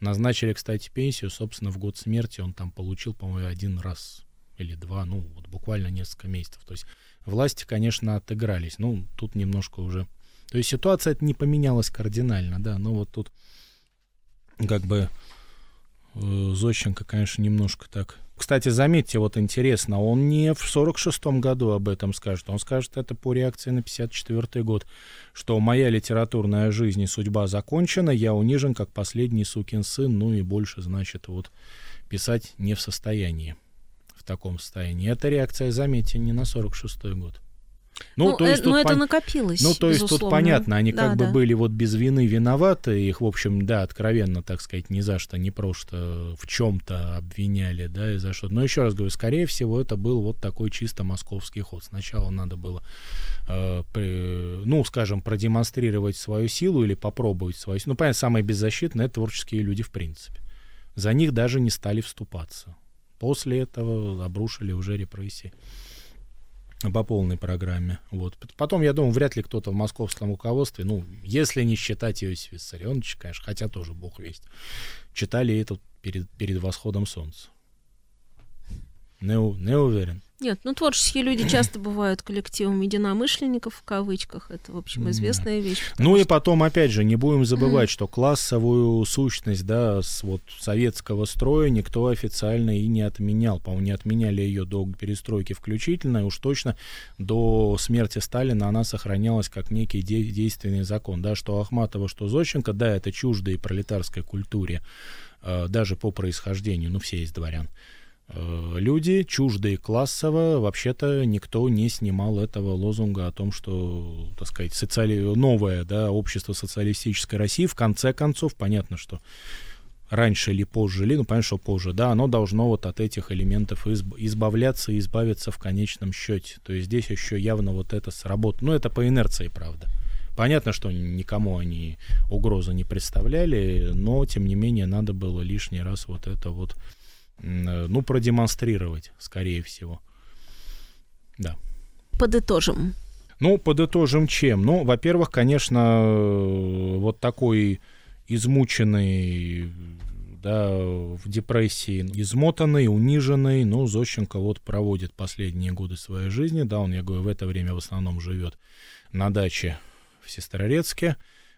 Назначили, кстати, пенсию, собственно, в год смерти он там получил, по-моему, один раз или два, ну, вот буквально несколько месяцев. То есть власти, конечно, отыгрались. Ну, тут немножко уже... То есть ситуация не поменялась кардинально, да, но вот тут как бы э, Зощенко, конечно, немножко так кстати, заметьте, вот интересно, он не в 46-м году об этом скажет, он скажет это по реакции на 54-й год, что моя литературная жизнь и судьба закончена, я унижен как последний сукин сын, ну и больше, значит, вот писать не в состоянии, в таком состоянии. Эта реакция, заметьте, не на 46-й год. Ну, ну, то есть э, но это пон... накопилось. Ну, то есть безусловно. тут понятно, они да, как да. бы были вот без вины виноваты, их, в общем, да, откровенно, так сказать, ни за что, не просто в чем-то обвиняли, да, и за что. Но еще раз говорю, скорее всего, это был вот такой чисто московский ход. Сначала надо было, э, при, ну, скажем, продемонстрировать свою силу или попробовать свою силу. Ну, понятно, самые беззащитные — это творческие люди в принципе. За них даже не стали вступаться. После этого обрушили уже репрессии по полной программе. Вот. Потом, я думаю, вряд ли кто-то в московском руководстве, ну, если не считать Иосифа Виссарионовича, конечно, хотя тоже бог весть, читали это перед, перед восходом солнца. Не, не уверен. Нет, ну творческие люди часто бывают коллективом единомышленников в кавычках. Это, в общем, известная вещь. Ну что... и потом, опять же, не будем забывать, что классовую сущность, да, с вот советского строя никто официально и не отменял. По-моему, не отменяли ее до перестройки включительно, и уж точно до смерти Сталина она сохранялась как некий де- действенный закон, да, что Ахматова, что Зощенко, да, это чуждо и пролетарской культуре, э, даже по происхождению, ну все из дворян люди, чуждые классово, вообще-то никто не снимал этого лозунга о том, что, так сказать, социали... новое да, общество социалистической России, в конце концов, понятно, что раньше или позже, или, ну, понятно, что позже, да, оно должно вот от этих элементов изб- избавляться и избавиться в конечном счете. То есть здесь еще явно вот это сработало. Ну, это по инерции, правда. Понятно, что никому они угрозы не представляли, но, тем не менее, надо было лишний раз вот это вот, ну, продемонстрировать, скорее всего. Да. Подытожим. Ну, подытожим чем? Ну, во-первых, конечно, вот такой измученный да, в депрессии, измотанный, униженный. Ну, Зощенко вот проводит последние годы своей жизни, да, он, я говорю, в это время в основном живет на даче в Сестрорецке.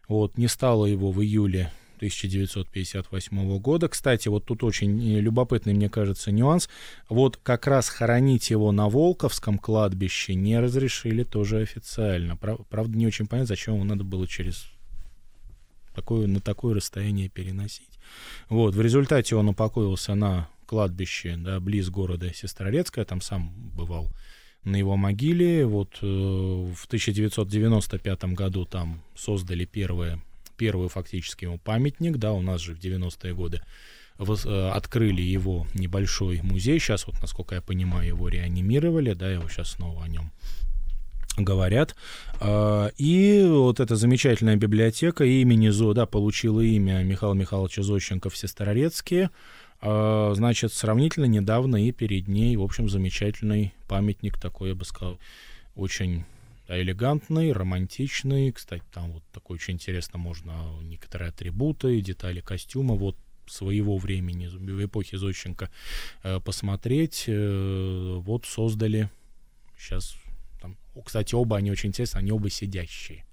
Вот, не стало его в июле 1958 года. Кстати, вот тут очень любопытный, мне кажется, нюанс. Вот как раз хоронить его на Волковском кладбище не разрешили тоже официально. Правда, не очень понятно, зачем ему надо было через такое, на такое расстояние переносить. Вот, в результате он упокоился на кладбище, да, близ города Сестрорецкая, там сам бывал на его могиле. Вот э, в 1995 году там создали первое, первый фактически ему памятник, да, у нас же в 90-е годы э, открыли его небольшой музей. Сейчас вот, насколько я понимаю, его реанимировали, да, его сейчас снова о нем говорят. А, и вот эта замечательная библиотека имени ЗО, да, получила имя Михаила Михайловича Зощенко в Сестрорецке. А, значит, сравнительно недавно и перед ней, в общем, замечательный памятник такой, я бы сказал, очень элегантный, романтичный. Кстати, там вот такой очень интересно можно некоторые атрибуты, детали костюма вот своего времени, в эпохе Зощенко, э, посмотреть. Э, вот создали сейчас кстати, оба они очень интересные, они оба сидящие.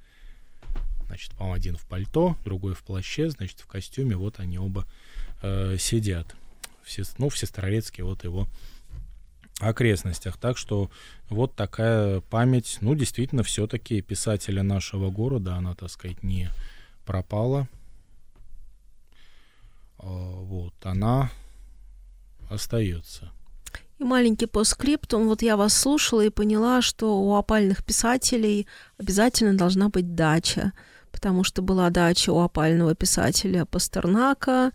Значит, по один в пальто, другой в плаще, значит, в костюме, вот они оба э, сидят. Все, ну, в Сестрорецке, вот его окрестностях. Так что вот такая память, ну, действительно, все-таки писателя нашего города, она, так сказать, не пропала. Э, вот, она остается. И маленький постскриптум. Вот я вас слушала и поняла, что у опальных писателей обязательно должна быть дача, потому что была дача у опального писателя Пастернака,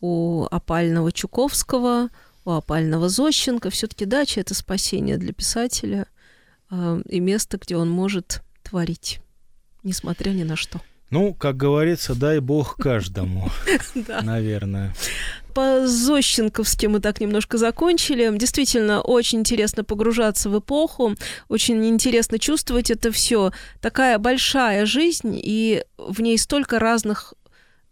у опального Чуковского, у опального Зощенко. Все-таки дача — это спасение для писателя э, и место, где он может творить, несмотря ни на что. Ну, как говорится, дай бог каждому, наверное по Зощенковски мы так немножко закончили. Действительно, очень интересно погружаться в эпоху, очень интересно чувствовать это все. Такая большая жизнь, и в ней столько разных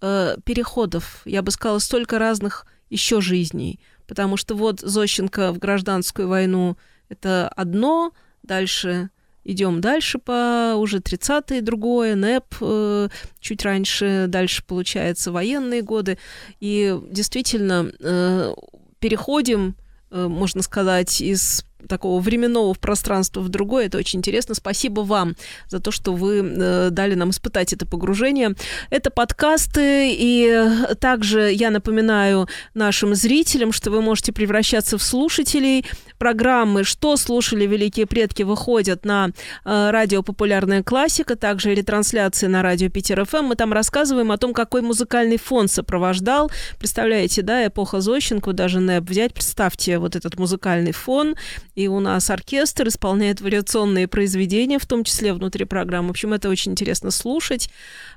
э, переходов, я бы сказала, столько разных еще жизней. Потому что вот Зощенко в гражданскую войну это одно, дальше Идем дальше по уже 30-е, другое, НЭП, э, чуть раньше, дальше, получается, военные годы. И действительно э, переходим, э, можно сказать, из такого временного в пространство в другое. Это очень интересно. Спасибо вам за то, что вы э, дали нам испытать это погружение. Это подкасты, и также я напоминаю нашим зрителям, что вы можете превращаться в слушателей программы «Что слушали великие предки» выходят на э, радио «Популярная классика», также ретрансляции на радио Питер ФМ. Мы там рассказываем о том, какой музыкальный фон сопровождал. Представляете, да, эпоха Зощенко, даже НЭП взять, представьте вот этот музыкальный фон, и у нас оркестр исполняет вариационные произведения, в том числе внутри программы. В общем, это очень интересно слушать,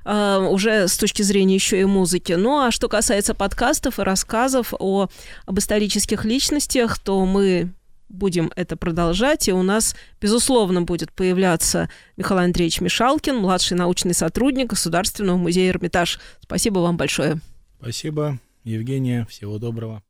э, уже с точки зрения еще и музыки. Ну, а что касается подкастов и рассказов о, об исторических личностях, то мы будем это продолжать, и у нас, безусловно, будет появляться Михаил Андреевич Мишалкин, младший научный сотрудник Государственного музея Эрмитаж. Спасибо вам большое. Спасибо, Евгения. Всего доброго.